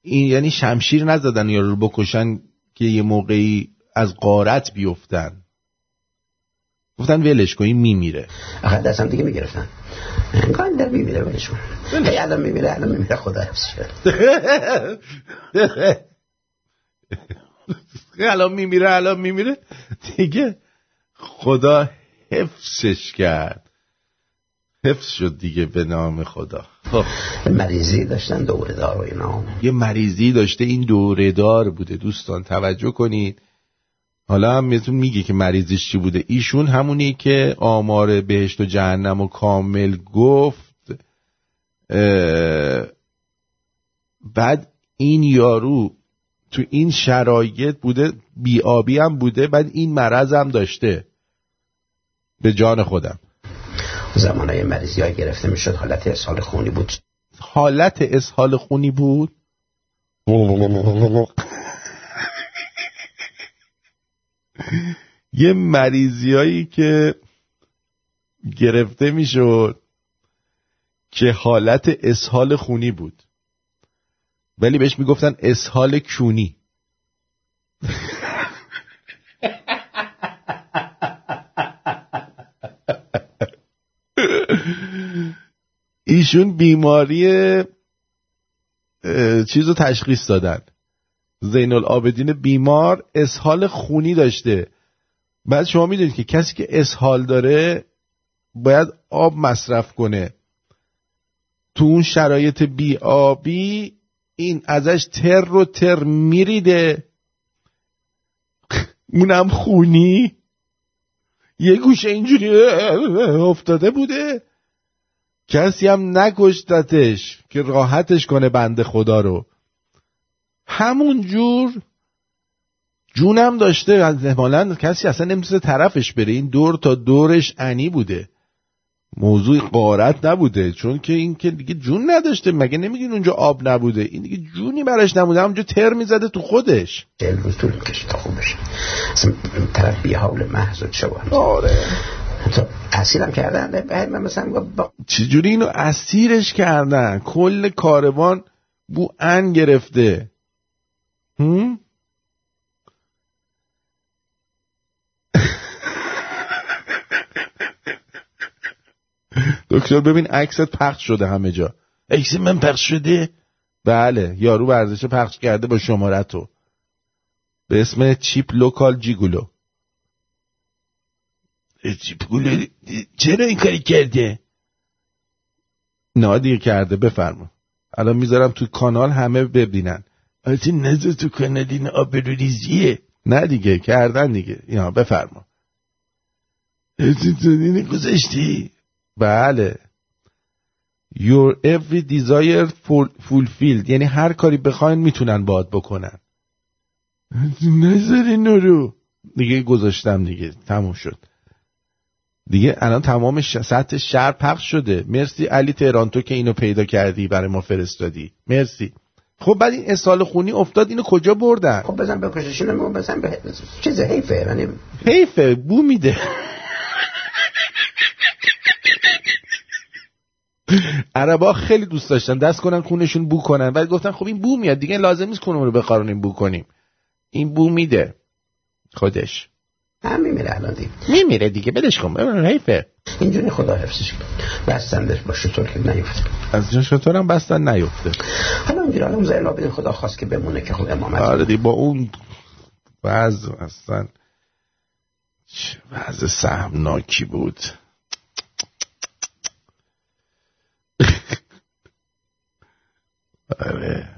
این یعنی شمشیر نزدن یا رو بکشن که یه موقعی از قارت بیفتن. گفتن ولش کن این میمیره. آخه دستم دیگه می‌گرفتن. انگار در میمیره ولش کن. الان میمیره الان میمیره. خدا حفظش کرد الان میمیره الان میمیره. دیگه خدا حفظش کرد. حفظ شد دیگه به نام خدا. خب. مریضی داشتن دوره دار و اینا. یه مریضی داشته این دوره دار بوده. دوستان توجه کنید. حالا هم بهتون میگه که مریضش چی بوده. ایشون همونی که آمار بهشت و جهنم و کامل گفت بعد این یارو تو این شرایط بوده بیابی هم بوده بعد این مرض هم داشته. به جان خودم. زمانهای مریضی های گرفته می‌شد حالت اسهال خونی بود. حالت اسهال خونی بود؟ یه مریضیایی که گرفته می‌شد که حالت اسهال خونی بود. ولی بهش می‌گفتن اسهال کونی. ایشون بیماری چیز رو تشخیص دادن. زین العابدین بیمار اسهال خونی داشته. بعد شما می‌دونید که کسی که اسهال داره باید آب مصرف کنه. تو اون شرایط بی آبی این ازش تر و تر میریده. اونم خونی. یه گوشه اینجوری افتاده بوده. کسی هم نکشتتش که راحتش کنه بنده خدا رو. همون جور جونم داشته احتمالا کسی اصلا نمی‌تونه طرفش بره. این دور تا دورش انی بوده. موضوع قارت نبوده چون که این که دیگه جون نداشته. مگه نمیگین اونجا آب نبوده؟ این دیگه جونی براش نبوده. همونجا تر می‌زده تو خودش. روز طول می‌کشه تا خوب بشه اصلا طرف بی حول محض چه آره تحصیلم کردن. بعد من مثلا با چجوری اینو اسیرش کردن؟ کل کاروان بو ان گرفته. هم؟ [LAUGHS] دکتر ببین عکست پخش شده همه جا. عکس من پخش شده؟ بله یارو ورزش پخش کرده با شمارتو به اسم cheap local gigolo. گولو چرا این کاری کرده؟ نادیر کرده بفرما. الان می‌ذارم تو کانال همه ببینن. البته نزد تو کانال این آبروریزیه نه دیگه کردن دیگه. یا بفرما. این گذاشتی؟ بله. Your every desire fulfilled. یعنی هر کاری بخواین می‌تونن باد بکنن. نظر رو دیگه گذاشتم دیگه تموم شد. دیگه الان تمام ش... سطح شهر پخش شده. مرسی علی تهران تو که اینو پیدا کردی برای ما فرستادی. مرسی. خب بعد این اسهال خونی افتاد اینو کجا بردن؟ خب بزن بکشش اینو بزن به چیز حیفه یعنی حیفه بو میده. عربا خیلی دوست داشتن دست کنن خونشون بو کنن. بعد گفتن خب این بو میاد دیگه لازم نیست خونمون رو بخارونیم بو کنیم. این بو میده. خودش. هم میمیره الان دیگه. میمیره دیگه بلش کن. ببین حیفه. اینجوری خدا حفظش کن بستندش با شطور که نیفته. از جا شطور هم بستن نیفته. حالا اینجوری الان زیلا بدین خدا خواست که بمونه که خود امامت آره دی با اون وضع اصلا چه وضع سهمناکی بود. [LAUGHS] آره.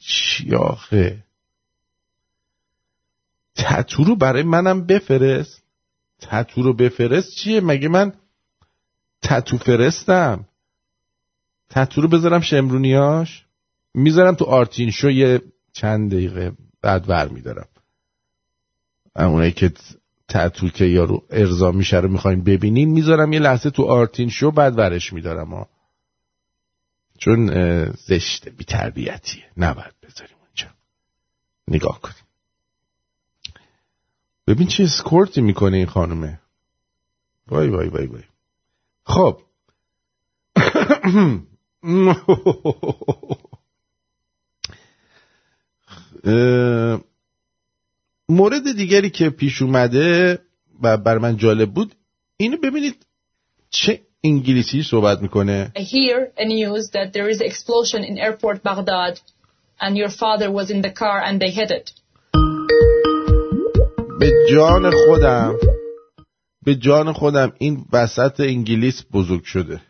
چی آخه تتو رو برای منم بفرست. تتو رو بفرست چیه؟ مگه من تتو فرستم؟ تتو رو بذارم شمرونیاش. می‌ذارم تو آرتین. شو یه چند دقیقه بعد ور میدارم. اونایی که تتو که یارو ارضا میشه رو می‌خواین ببینین می‌ذارم یه لحظه تو آرتین شو بعد ورش میدارم ها. چون زشته بی تربیتیه نباید بذاریم اونجا. نگاه کنیم. ببین چه اسکورتی می‌کنه این خانومه. وای وای وای وای. خب. [COUGHS] مورد دیگری که پیش اومده و بر من جالب بود اینو ببینید چه انگلیسی صحبت می‌کنه. I hear a news that there is an explosion in airport Baghdad and your father was in the car and they hit it. به جان خودم به جان خودم این وسط انگلیس بزرگ شده.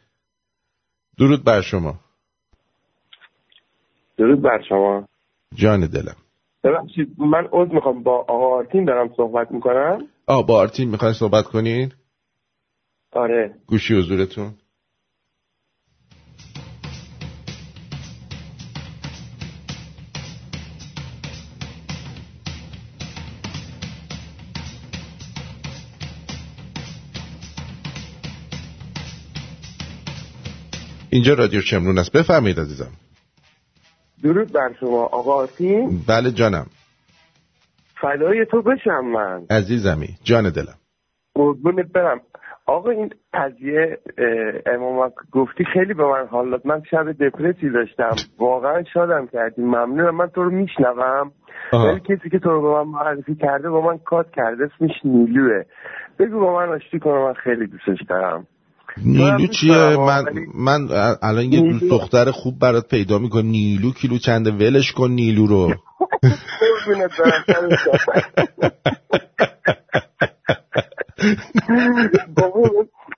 درود بر شما. درود بر شما. جان دلم. ببخشید من عذر می‌خوام با آقا آرتین دارم صحبت می‌کنم. آ با آرتین می‌خواین صحبت کنین؟ آره. گوشی حضورتون. اینجا رادیو شمرون است. بفرمایید عزیزم. درود بر شما آقا آرتین. بله جانم. فدای تو بشم من. عزیزمی جان دلم. قربونت برم. آقا این قضیه امام گفتی خیلی به من حال داد. من شب دپرسی داشتم. واقعا شادم کردی. ممنونم. من تو رو میشنوم. ولی کسی که تو رو به من معرفی کرده با من کات کرده اسمش نیلوه. بگو با من آشتی کنه من خیلی دوستش دارم. نیلو چیه؟ من من الان یه دوست نیلو. دختر خوب برات پیدا میکن نیلو کیلو چنده؟ ولش کن نیلو رو.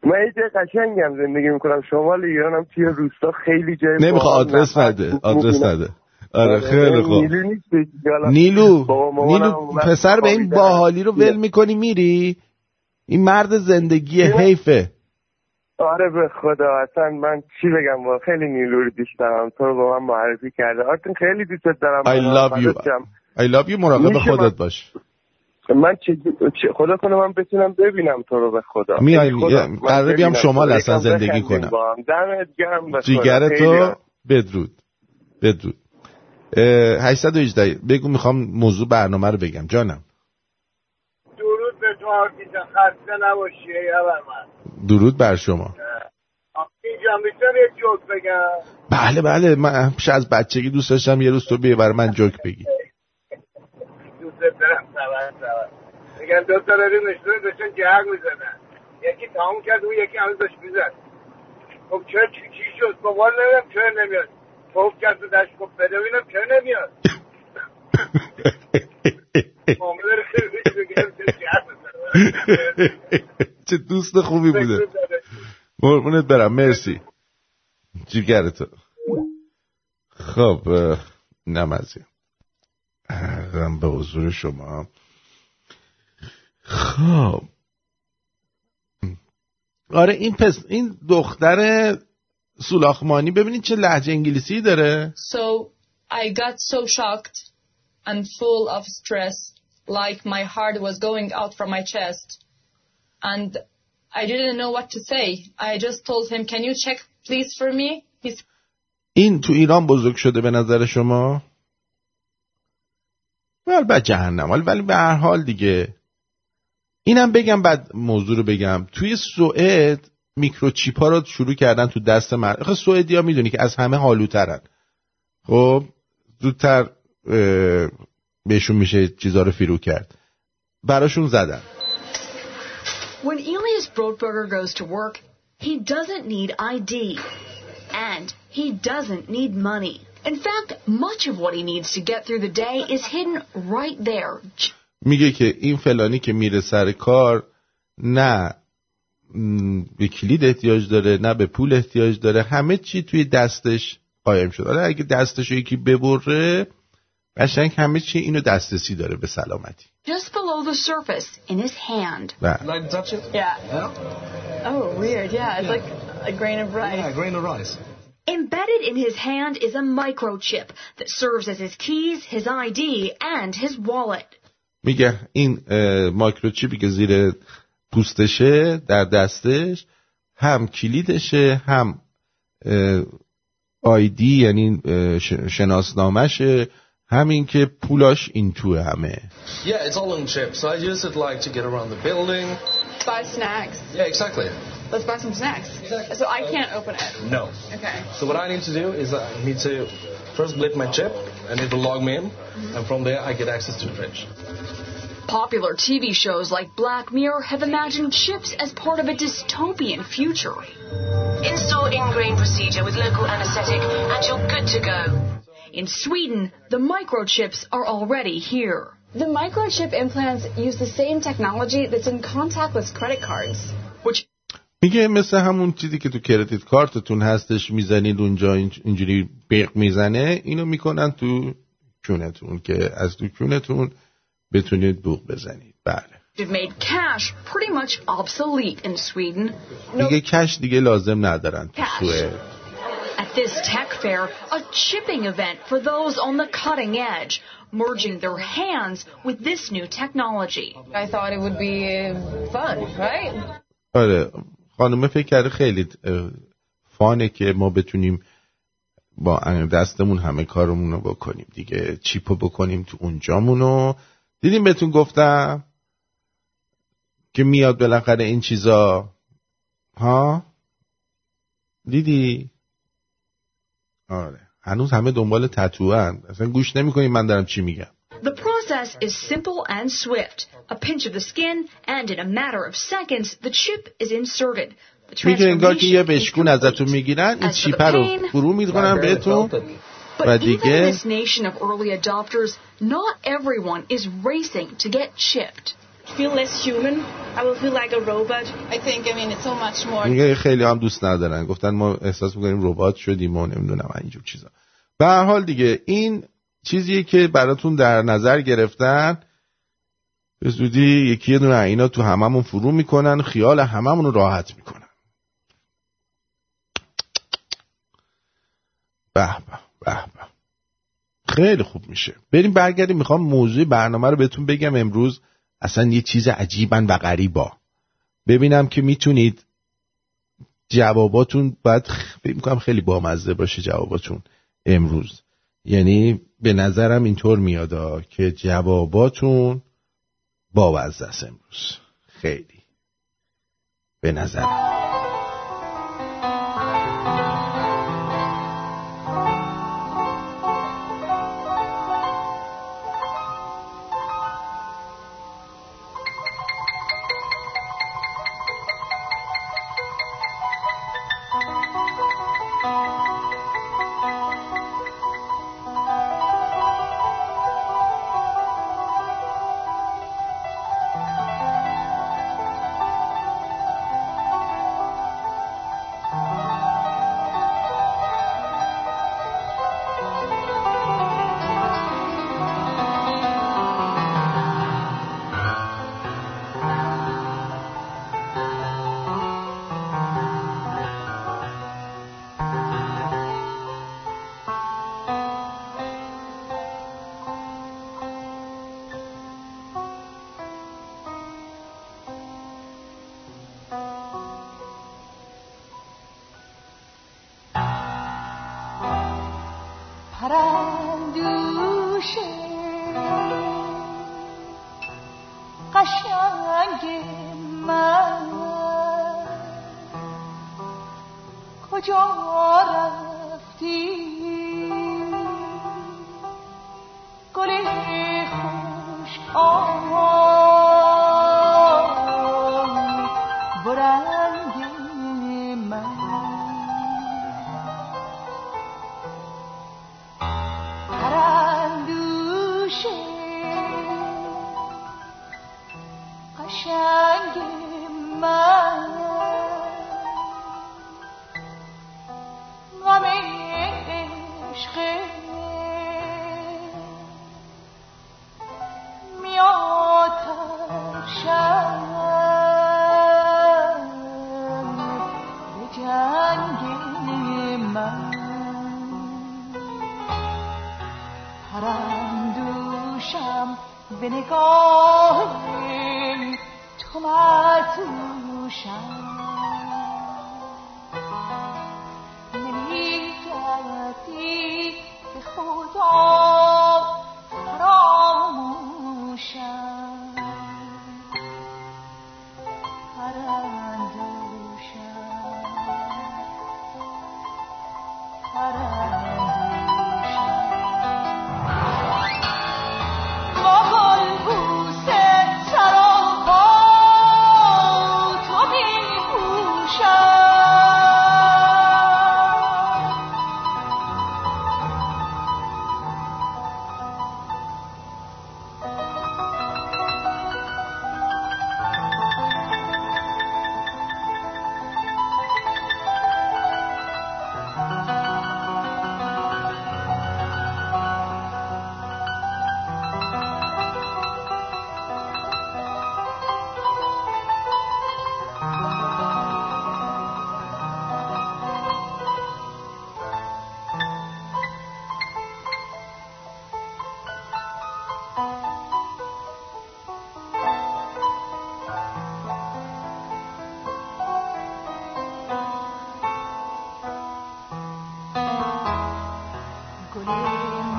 من یه جای قشنگم زندگی می‌کنم. شمال ایرانم توی روستا خیلی جای نمی‌خواد باحال آدرس نده آدرس. نده. آره خیلی خوب. نیلو نیلو پسر به این. باحالی رو ول می‌کنی میری؟ این مرد زندگی حیفه. آره به خدا. اصلا من چی بگم؟ با خیلی نیلو رو دوست دارم. تو رو با من معرفی کرده. آرتین خیلی دوستت دارم. I love you. I love you. مراقب خودت باش. من چه... خدا کنه من بتونم ببینم تو رو به خدا. میای- قراره بیام شمال. اصلا زندگی کنم. دمت گرم. جیگر تو. بدرود. بدرود. اه، 818 بگو می‌خوام موضوع برنامه رو بگم. جانم. جان خسته نباشی من. درود بر شما. اینجا می‌تونم یه جوک بگم؟ بله بله من همیشه از بچگی دوست داشتم یه روز تو بیه برای من جوک بگی. دوست دارم سبر سبر میگن دو تا داریم نشونه داشتن جهر می‌زنن یکی تمام کرد اون یکی هنوز داشت می‌زد. خب چرا چی, چی شد؟ خب والا نمی‌دونم چرا نمیاد؟ توف کرد تو دشت خب بده ببینم چرا نمیاد؟ [LAUGHS] معامله رو خیلی بگیرم چه جهر [LAUGHS] چه دوست خوبی بوده. قربونت برم مرسی. جیگر تو خب نمازی ارزم به حضور شما. خب. آره این پس این دختر سولاخمانی ببینید چه لحجه انگلیسی داره. So I got so shocked and full of stress, like my heart was going out from my chest. And I didn't know what to say. I just told him, Can you check please for me? He's این تو ایران بزرگ شده به نظر شما البته جهنم ولی ولی به هر حال دیگه اینم بگم بعد موضوع رو بگم توی سوئد میکروچیپ ها رو شروع کردن تو دست مرد سوئدی ها می‌دونی که از همه حالوترن خب زودتر بهشون میشه چیزا رو فیرو کرد براشون زدن When Elias Brodberger goes to work, he doesn't need ID. And he doesn't need money. In fact, much of what he needs to get through the day is hidden right there. میگه که این فلانی که میره سر کار نه به کلید احتیاج داره نه به پول احتیاج داره همه چی توی دستش قایم شد حالا اگه دستش یکی ببره قشنگ همه چی اینو دسترسی داره به سلامتی Just below the surface, in his hand. بله Like touch it? Yeah. Oh, weird. Yeah, it's like a grain of rice. Yeah, grain of rice. Embedded in his hand is a microchip that serves as his keys, his ID, and his wallet. میگه این مایکروچیپی که زیر پوستشه در دستش هم کلیدشه هم آیدی یعنی شناسنامشه همین که پولاش این توه همه Yeah, it's all in chip. So I use it like to get around the building. Buy snacks. Yeah, exactly. Let's buy some snacks. So I can't open it. No. Okay. So what I need to do is I need to first blip my chip, and it will log me in, and from there I get access to the fridge. Popular TV shows like Black Mirror have imagined chips as part of a dystopian future. Install in-grain procedure with local anesthetic and you're good to go. In Sweden, the microchips are already here. The microchip implants use the same technology that's in contactless credit cards. Which میگه مثل همون چیزی که تو کردیت کارتتون هستش می‌زنید اونجا این- اینجوری بیق می‌زنه اینو می‌کنن تو کونتون که از تو کونتون بتونید بوق بزنید بله made cash pretty much obsolete in Sweden. میگه کش دیگه لازم ندارن تو. سوئد this tech fair, a chipping event for those on the cutting edge, merging their hands with this new technology. I thought it would be fun, right? آره. خانومه فکر کرده خیلی فانه که ما بتونیم با دستمون همه کارمون رو بکنیم دیگه. چیپو بکنیم تو اونجامونو. دیدیم بهتون گفتم که میاد بالاخره این چیزا. ها؟ دیدی؟ آره هنوز همه دنبال تتوان اصلا گوش نمی‌کنیم من دارم چی میگم The process is simple and swift. A pinch of the skin, and in a matter of seconds, the chip is inserted. The میگه انگار که یه transformation is بشکون ازتون می‌گیرن این As for the چیپه رو فرو می‌کنن بهتون But و even in دیگه this nation of early adopters, not everyone is racing to get chipped. Feel less human. I will feel like a robot. I think, I mean, it's so much more. میگه خیلی هم دوست ندارن. گفتن ما احساس می‌کنیم ربات شدیم و نمی‌دونم اینجور چیزا. به هر حال دیگه این چیزیه که براتون در نظر گرفتن. به زودی یکی یه دونه اینا تو هممون فرو می‌کنن خیال هممون رو راحت می‌کنن. به به به به. خیلی خوب میشه. بریم برگردیم. می‌خوام موضوع برنامه رو بهتون بگم امروز. اصلا یه چیز عجیبن و غریبا. ببینم که می‌تونید جواباتون باید فکر می‌کنم خیلی بامزه باشه جواباتون امروز. یعنی به نظرم اینطور میادا که جواباتون بامزه است امروز. خیلی. به نظرم.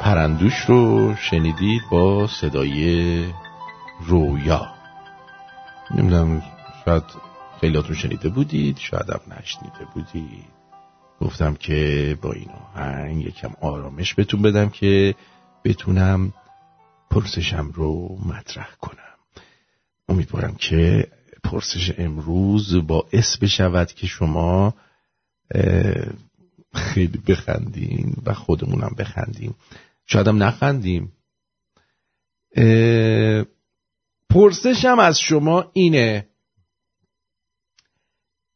پرندوش رو شنیدید با صدای رویا. نمی‌دونم شاید خیلیاتون شنیده بودید شاید هم نشنیده بودید. گفتم که با این آهنگ یکم آرامش بهتون بدم که بتونم پرسشم رو مطرح کنم. امیدوارم که پرسش امروز باعث بشود که شما خیلی بخندین و خودمونم بخندیم. شاید هم نخندیم. پرسشم از شما اینه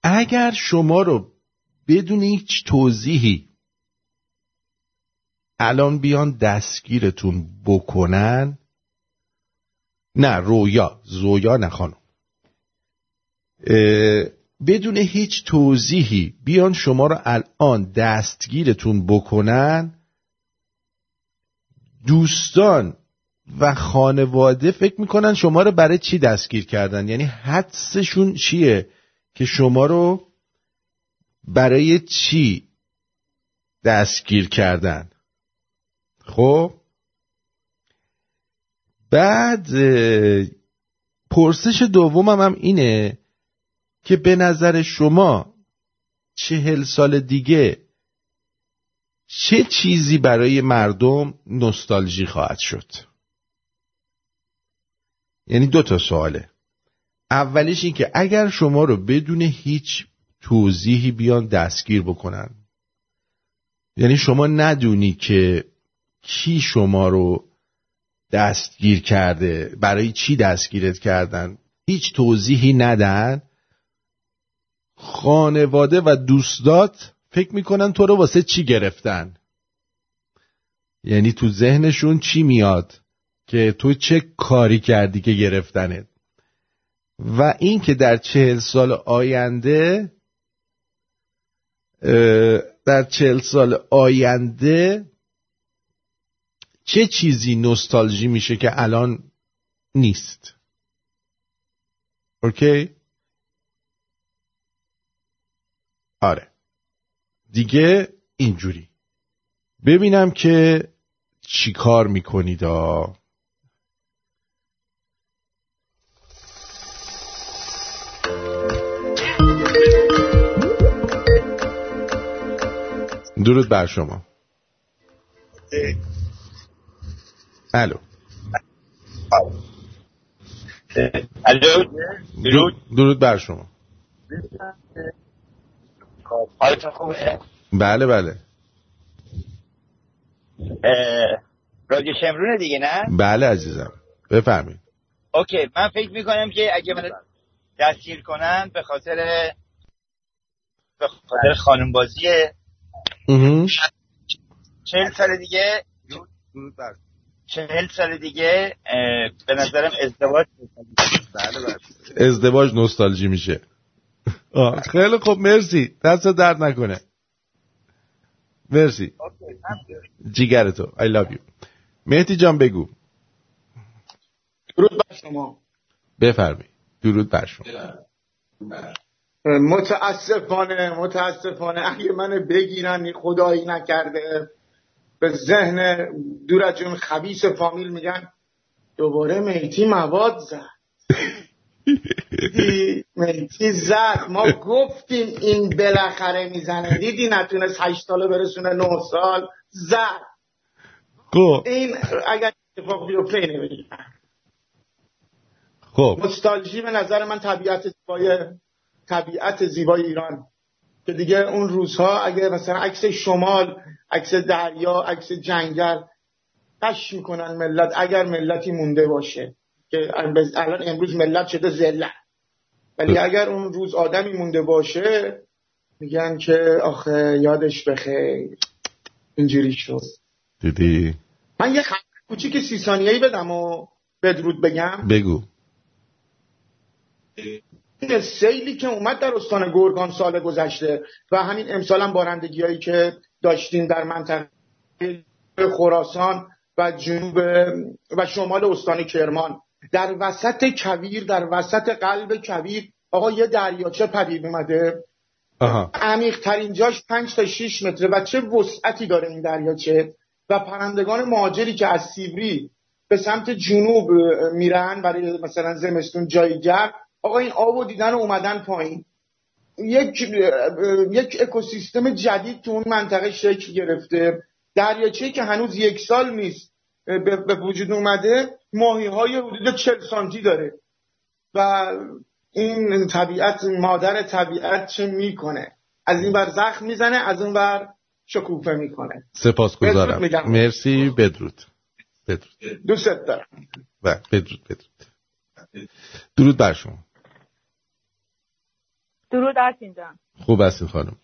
اگر شما رو بدون هیچ توضیحی الان بیان دستگیرتون بکنن نه رویا زویا نه خانم. بدون هیچ توضیحی بیان شما رو الان دستگیرتون بکنن دوستان و خانواده فکر می‌کنن شما رو برای چی دستگیر کردن؟ یعنی حدسشون چیه که شما رو برای چی دستگیر کردن؟ خب؟ بعد پرسش دومم هم اینه که به نظر شما چهل سال دیگه چه چیزی برای مردم نوستالژی خواهد شد؟ یعنی دو تا سواله. اولیش این که اگر شما رو بدون هیچ توضیحی بیان دستگیر بکنن یعنی شما ندونی که کی شما رو دستگیر کرده برای چی دستگیرت کردن هیچ توضیحی ندن خانواده و دوستات فکر می‌کنن تو رو واسه چی گرفتن؟ یعنی تو ذهنشون چی میاد که تو چه کاری کردی که گرفتنت؟ و این که در چهل سال آینده در چهل سال آینده چه چیزی نوستالژی میشه که الان نیست؟ اوکی؟ آره. دیگه اینجوری. ببینم که چی کار می‌کنید آ درود بر شما. الو. الو. درود درود بر شما. حالتون خوبه؟ بله بله. رادیو شمرونه دیگه نه؟ بله عزیزم. بفرمایید. اوکی من فکر می‌کنم که اگه من دستگیر کنن به خاطر به خاطر خانم بازیه. چهل سال دیگه چهل سال دیگه به نظرم ازدواج بله بله. ازدواج نوستالژی میشه. آه، خیلی خوب مرسی. دست درد نکنه. مرسی. جیگر تو I love you. مهدی جان بگو. درود بر شما. بفرمی درود بر شما. متاسفانه متاسفانه. اگه من بگیرن خدایی نکرده. به ذهن دور از جون خبیس فامیل میگن دوباره میتی مواد زد. دیدی؟ میتی زد. ما گفتیم این بالاخره می‌زنه. دیدی نتونست هشت ساله برسونه نه سال. زد. خب. این اگر اتفاق بیفته اینه خب. نوستالژی به نظر من طبیعت زیبای طبیعت زیبای ایران. که دیگه اون روزها اگه مثلا عکس شمال عکس دریا عکس جنگل قش می‌کنن ملت. اگر ملتی مونده باشه. که الان امروز ملت شده ذلت. ولی اگر اون روز آدمی مونده باشه میگن که آخه یادش بخیر. اینجوری شد. دیدی؟ من یه خبر کوچیک سی ثانیه‌ای بدم و بدرود بگم. بگو. این سیلی که اومد در استان گرگان سال گذشته و همین امسال هم بارندگی هایی که داشتیم در منطقه خراسان و جنوب و شمال استان کرمان. در وسط کویر در وسط قلب کویر. آقا یه دریاچه پدید اومده. عمیق ترین جاش 5 تا 6 متره و چه وسعتی داره این دریاچه؟ و پرندگان مهاجری که از سیبری به سمت جنوب میرن برای مثلا زمستون جای گرم آقا این آب و دیدن و اومدن پایین. یک یک اکوسیستم جدید تو اون منطقه شکل گرفته. دریاچه که هنوز یک سال نیست. به به وجود اومده ماهی های حدود 40 سانتی داره. و این طبیعت مادر طبیعت چه می‌کنه؟ از این بر زخم می‌زنه از اون بر شکوفه می‌کنه. سپاسگزارم. مرسی بدرود. بدرود. دوستت دارم. و بدرود بدرود. درود بر شما. درود آرتین جان. خوب هستین خانم.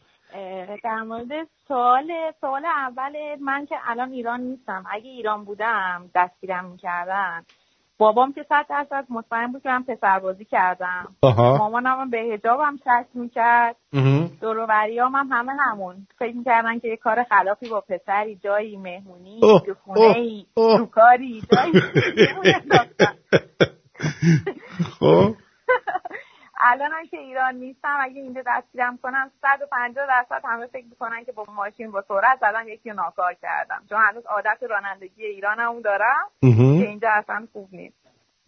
در مورد سوال سوال اول من که الان ایران نیستم. اگه ایران بودم دستگیرم می‌کردن. بابام که صد درصد مطمئن بود که من پسربازی کردم. آها. مامانم هم به هجابم شک می‌کرد. دوروبریام هم همه همون. فکر می‌کردن که یه کار خلافی با پسری جایی مهمونی تو خونه ای تو کاری جایی [LAUGHS] خب. [LAUGHS] الانم که ایران نیستم اگه اینجا دستگیرم کنم 150 درصد همه فکر می‌کنن که با ماشین با سرعت زدم یکی ناکار کردم. چون هنوز عادت رانندگی ایرانمو دارم. که اینجا اصلا خوب نیست.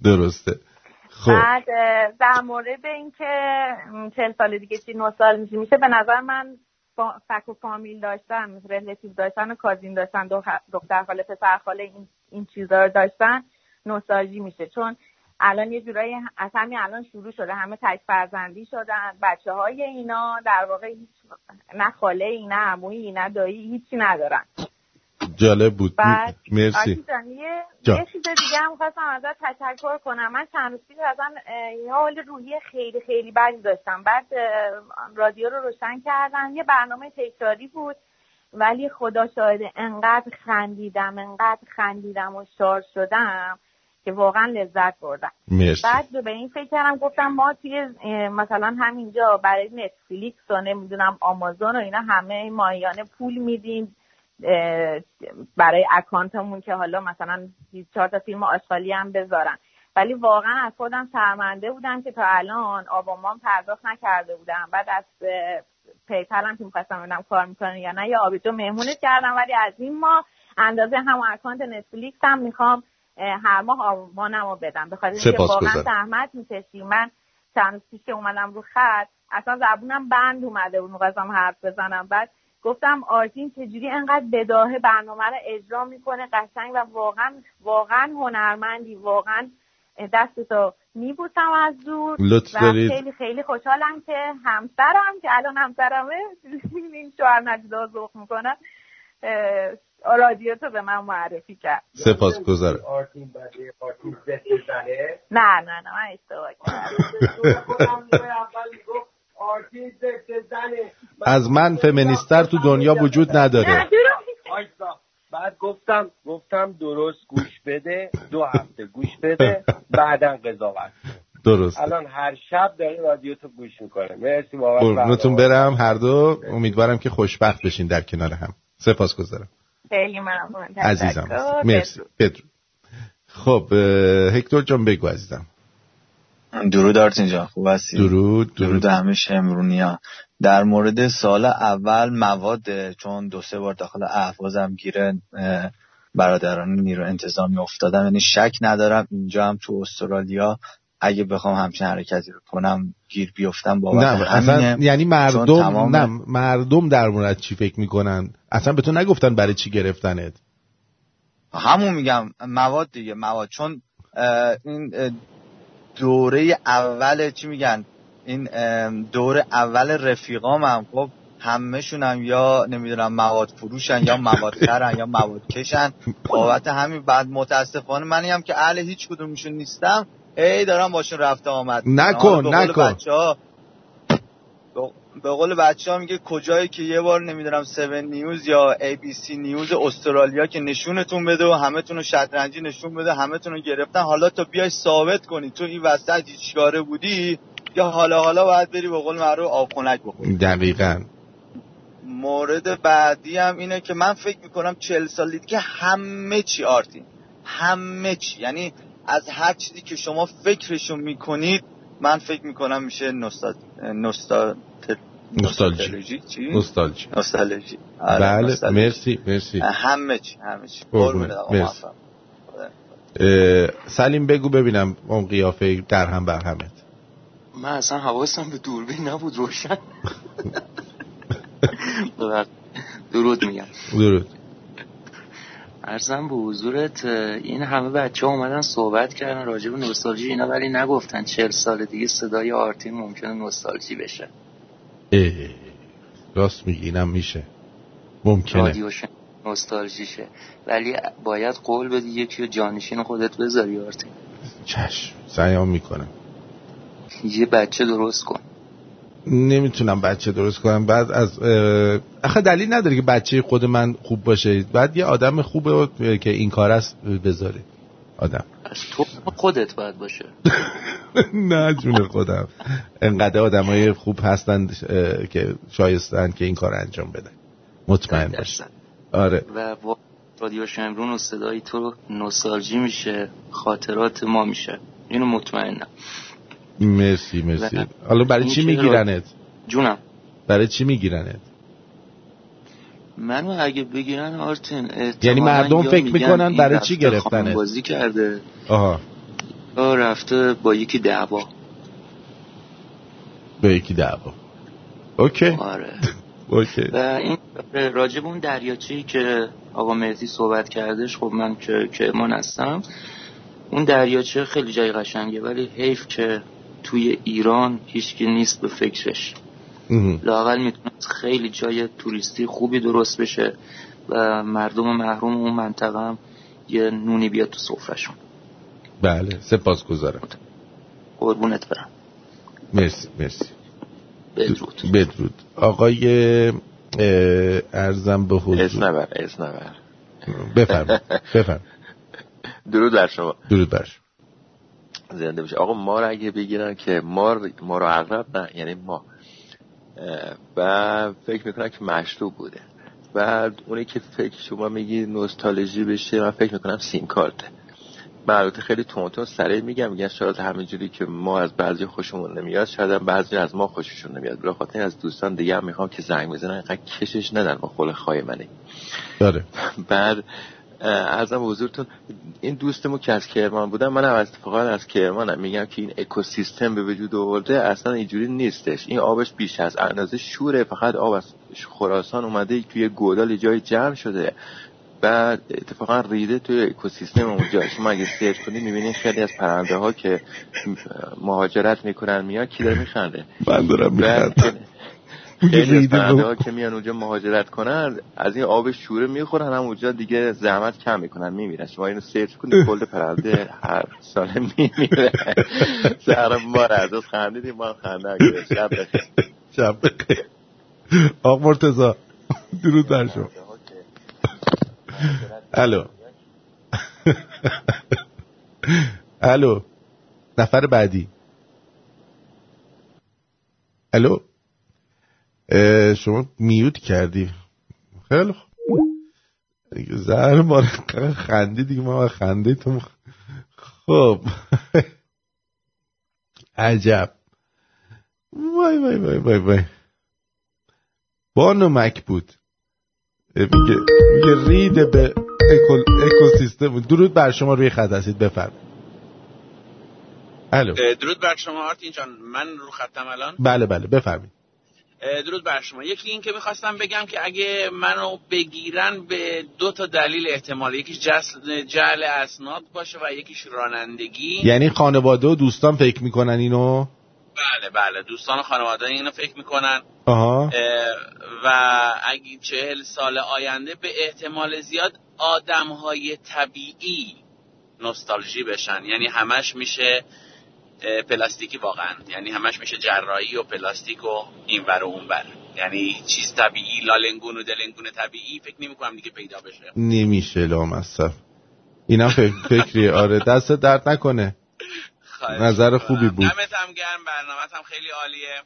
درسته. خب. بعد در مورد اینکه چهل سال دیگه چی نه سال میشه میشه به نظر من فک و فامیل داشتن relative داشتن و cousin داشتن دختر خاله پسر خاله این, این چیزا رو داشتن نوستالژی میشه. چون الان یه جورایی از همین الان شروع شده. همه تک فرزندی شدن. بچه های اینا در واقع هیچ نه خاله ای نه عمویی نه دایی هیچی ندارن. جالب بود. بعد مرسی. یه. یه چیز دیگه هم خواستم ازت تشکر کنم. من چند روز پیش ازم یه حال روحی خیلی خیلی بدی داشتم. بعد رادیو رو روشن کردن یه برنامه تکراری بود. ولی خدا شاهده انقدر خندیدم انقدر خندیدم و شار شدم. که واقعا لذت بردم. مرسی. بعد به این فکر کردم گفتم ما توی مثلا همینجا برای نتفلیکس و نمی‌دونم آمازون و اینا همه ماهیانه پول میدیم برای اکانتمون که حالا مثلا 24 تا فیلم آشغالی هم بذارن. ولی واقعا از خودم شرمنده بودم که تا الان آبامان پرداخت نکرده بودم. بعد از اه، پیپلم که می‌خواستم ببینم کار می‌کنه یا نه یا آبیجو مهمونت کردم. ولی از این ماه اندازه هم اکانت نتفلیکس هم می‌خوام هر ماه آبانم رو بدم. به خاطر. واقعا زحمت می‌کشی. من چند پیش که اومدم رو خط اصلا زبونم بند اومده بود می‌خواستم حرف بزنم. بعد گفتم آرتین چجوری انقدر بداهه برنامه رو اجرا می‌کنه؟ قشنگ و واقعا واقعا هنرمندی. واقعا دستتو میبوسم از دور. لطف و دارید. خیلی خیلی خوشحالم که همسرم که الان همسرمه [LAUGHS] این شوهر نجدا ذوق می‌کنن اه، رادیو تو به من معرفی کرد. سپاسگزارم. آرتین بده آرتین زد بزنه نه نه نه من اشتباه کردم. [LAUGHS] از من فمینیستر تو دنیا وجود نداره. [LAUGHS] آیسا بعد گفتم گفتم درست گوش بده. دو هفته گوش بده. [LAUGHS] بعدا قضاوت درست الان هر شب داره رادیو تو گوش می‌کنه. مرسی قربونتون برنامه. برم. هر دو امیدوارم که خوشبخت بشین در کنار هم. سپاسگزارم. خیلی ممنون. عزیزم. مرسی. بدرود. خب هکتور جان بگو عزیزم. درود آرتین جان. خوب هستی؟ درود درود. همه شمرونیا در مورد سال اول مواد چون دو سه بار داخل احوازم گیره برادران نیرو انتظامی افتادم یعنی شک ندارم. اینجا هم تو استرالیا اگه بخوام همچین حرکتی رو کنم گیر بیفتم بابت نه اصلا. یعنی مردم نه مردم در مورد چی فکر می‌کنن؟ اصلا به تو نگفتن برای چی گرفتنت. همون میگم مواد دیگه مواد. چون این دوره اول چی میگن؟ این دوره اول رفیقام هم خب همهشون هم یا نمی‌دونم مواد فروشن یا مواد خرن یا مواد کشن. بابت همین بعد متاسفانه منی هم که اهل هیچ کدومشون نیستم. ای دارم باشون رفته آمد. نکن، نکن. به- قول بچه ها میگه کجایی که یه بار نمی‌دونم 7 نیوز یا ABC نیوز استرالیا که نشونتون بده و همه رو شطرنجی نشون بده همه رو گرفتن. حالا تو بیای ثابت کنی تو این وسط هیچ بودی یا حالا حالا باید بری به قول معروف آبخونک بخوری. دقیقا. مورد بعدی هم اینه که من فکر می‌کنم چهل سال دیگه همه چی آرتین. همه چی. یعنی از هر چیزی که شما فکرشون می‌کنید من فکر می‌کنم میشه نوستا نوستا نوستالژی. نوستالژی چی؟ نوستالژی. نوستالژی. آره، بله. مرسی مرسی. همه چی همه چی. مرسی. سلیم بگو ببینم اون قیافه در هم بر همت. من اصلا حواسم به دوربین نبود روشن. [LAUGHS] درود میگم. درود. ارزم به حضورت این همه بچه ها اومدن صحبت کردن راجع به نوستالژی اینا ولی نگفتن چهل سال دیگه صدای آرتین ممکنه نوستالژی بشه. اه، راست میگی اینم میشه. ممکنه. رادیوش نوستالژیشه ولی باید قول بدی یکی جانشین خودت بذاری آرتین چشم سعیام می‌کنم. یه بچه درست کن. نمی‌تونم بچه درست کنم. بعد از آخه دلیل نداره که بچه خود من خوب باشه. بعد یه آدم خوبه که این کار است بذاره آدم. از تو خودت باید باشه. [LAUGHS] نه جون خودم. انقدر آدم های خوب هستن اه، که شایستن که این کار انجام بدن. مطمئن باش. آره. و رادیو شمرون و صدای تو نوستالژی میشه. خاطرات ما میشه. اینو مطمئنم. مرسی مرسی. و حالا برای چی که میگیرنت؟ جونم. برای چی میگیرنت؟ منو اگه بگیرن آرتین یعنی مردم فکر می‌کنن برای چی گرفتنت؟ بازی کرده. آها. رفته با یکی دعوا. به یکی دعوا. اوکی. آره. [LAUGHS] اوکی. و این راجب اون دریاچه‌ای که آقا مهدی صحبت کردش خب من که کرمان هستم اون دریاچه خیلی جای قشنگه ولی حیف که توی ایران هیچکی نیست به فکرش. لاقل می‌تونه خیلی جای توریستی خوبی درست بشه و مردم محروم اون منطقه هم یه نونی بیاد تو سفرشون بله سپاس گذارم قربونت برم. مرسی مرسی. بدرود. بدرود. آقای ارزم به حضور. اسنور اسنور بفرم بفرم [LAUGHS] درود بر شما. درود بر شما. زنده بشه. آقا ما رو اگه بگیرن که مار ما رو عقرب نه یعنی ما. و فکر می‌کنن که مشروب بوده. بعد اونی که فکر شما میگی نوستالژی بشه من فکر می‌کنم سیم کارته. من البته خیلی تونتون سریع میگم میگن شاید همینجوری که ما از بعضی خوشمون نمیاد شاید هم بعضی از ما خوششون نمیاد. برای خاطر از دوستان دیگه هم می‌خوام که زنگ بزنن اینقدر کشش ندن با خول خواهی منه داره بعد ارزم حضورتون. این دوستمو که از کرمان بودم من هم از اتفاقا از کرمانم. میگم که این اکوسیستم به وجود آورده اصلا اینجوری نیستش. این آبش بیش از اندازه شوره. فقط آب از خراسان اومده توی گودال جای جمع شده. بعد اتفاقا ریده توی اکوسیستم اونجا. شما اگه سرچ کنید می‌بینید خیلی از پرنده ها که مهاجرت می‌کنن میاد کی داره میخنده. من دارم میخندم. خیلی از. که میان اونجا مهاجرت کنن از این آب شوره می‌خورن هم اونجا دیگه زحمت کم می‌کنن میمیرن. شما اینو سرچ کنید کل پرنده هر سال میمیره. سهر ما را از خندیدیم ما خنده. شب بخیر. شب بخیر. آق مرتزا درود بر شما. الو. الو. نفر بعدی. الو. شما میوت کردی. خیلی خوب. دیگه زهر ما خندی دیگه ما خنده تو خب. عجب. وای وای وای وای وای. بانو بود. میگه میگه ریده به اکو- اکوسیستم. درود بر شما روی خط هستید بفرمایید. الو. درود بر شما آرتین جان. من رو خطم الان؟ بله بله بفرمایید. اه، درود بر شما. یکی این که می‌خواستم بگم که اگه منو بگیرن به دو تا دلیل احتمال یکیش جعل اسناد باشه و یکیش رانندگی. یعنی خانواده و دوستان فکر می‌کنن اینو؟ بله بله. دوستان و خانواده اینو فکر می‌کنن. آها. اه، و اگه چهل سال آینده به احتمال زیاد آدم های طبیعی نوستالژی بشن. یعنی همش میشه پلاستیکی واقعا. یعنی همش میشه جراحی و پلاستیک و این ور و اون ور. یعنی چیز طبیعی لالنگون و دلنگون طبیعی فکر نمی کنم دیگه پیدا بشه. نمیشه لامصب. اینم فکر فکریه آره دست درد نکنه. نظر. خوبی بود. دمت هم گرم برنامت هم خیلی عالیه.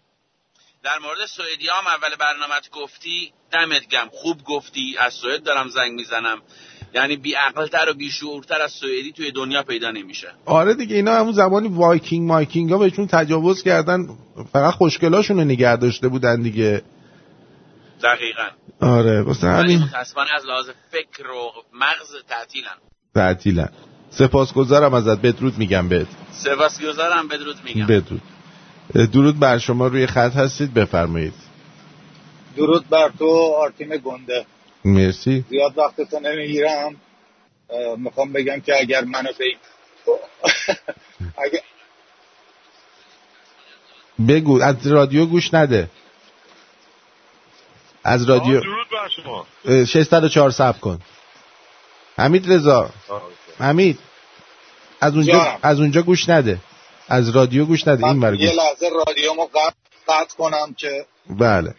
در مورد سوئدی هم اول برنامت گفتی. دمت گرم. خوب گفتی. از سوئد دارم زنگ می‌زنم. یعنی بی عقلتر و بی شعورتر از سوئدی توی دنیا پیدا نمیشه. آره دیگه اینا همون زمانی وایکینگ مایکینگ ها بهشون تجاوز کردن فقط خوشگلاشون رو نگه داشته بودن دیگه. دقیقا. آره واسه همین. متاسفانه از لحاظ فکر و مغز تعطیلن. تعطیلن. سپاسگزارم ازت بدرود میگم بهت. سپاسگزارم بدرود میگم. بدرود. درود بر شما روی خط هستید بفرمایید. درود بر تو آرتین گنده. مرسی. زیاد وقتتو نمی‌گیرم. می‌خوام بگم که اگر منو. [LAUGHS] اگر... بگو از رادیو گوش نده. از رادیو درود بر شما. اه، 604 سب کن. حمید رضا. حمید از اونجا. از اونجا گوش نده. از رادیو گوش نده. این ور یه لحظه رادیومو قطع قطع کنم که بله.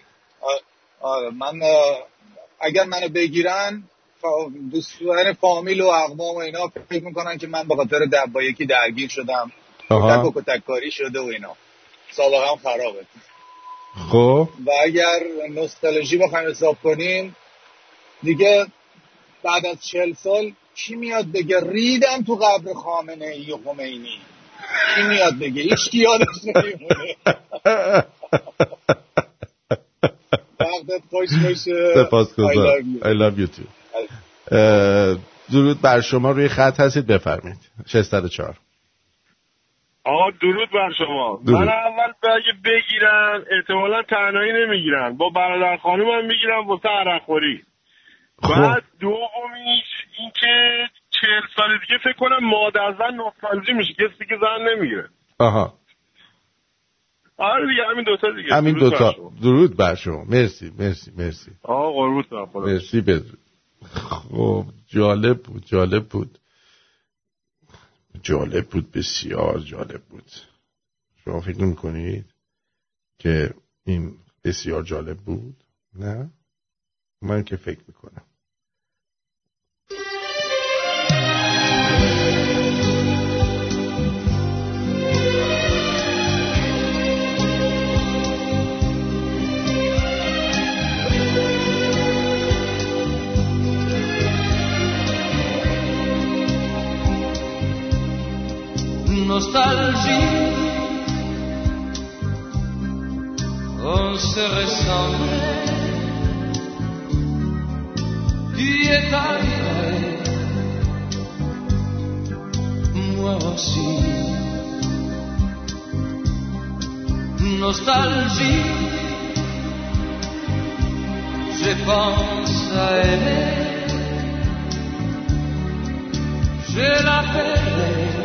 آره من اگر منو بگیرن دوستان فامیل و اقوام و اینا فکر می‌کنن که من به خاطر در با یکی درگیر شدم. کتک و کتککاری شده و اینا. سابقه هم خرابه. خب. و اگر نوستالژی بخوایم حساب کنیم دیگه بعد از چهل سال کی میاد بگه ریدم تو قبر خامنه ای و خمینی؟ کی میاد بگه؟ هیچ کی یادش نمیمونه. [LAUGHS] وقتت خوش باشه I love you. I love you too. درود بر شما روی خط هستید بفرمایید. 604 آقا درود بر شما. درود. من اول به اگه بگیرن احتمالا تنهایی نمی‌گیرن. با برادر خانم هم می‌گیرن واسه عرقخوری. خب. بعد دومیش این که چهل سال دیگه فکر کنم مادر زن نوستالژی میشه کسی که زن نمی‌گیره آها. آره دیگه همین دوتا دیگه. همین دوتا. درود بر شما. مرسی مرسی مرسی. آقا قربونت برم خدا. مرسی بدرود. خب جالب بود جالب بود. جالب بود بسیار جالب بود. شما فکر نمی کنید که این بسیار جالب بود؟ نه؟ من که فکر می‌کنم nostalgie. On se ressemblait, tu es arrivé, moi aussi. Nostalgie, je pense à aimer. Je l'appelais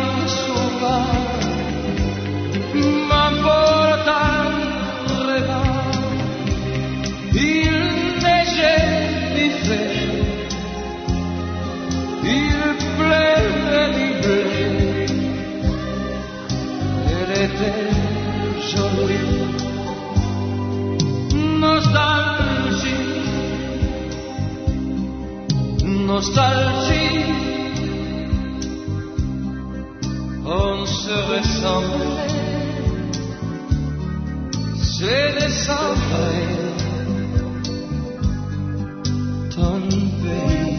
nostalgie. On se ressemblait, c'est décembre, ton pays.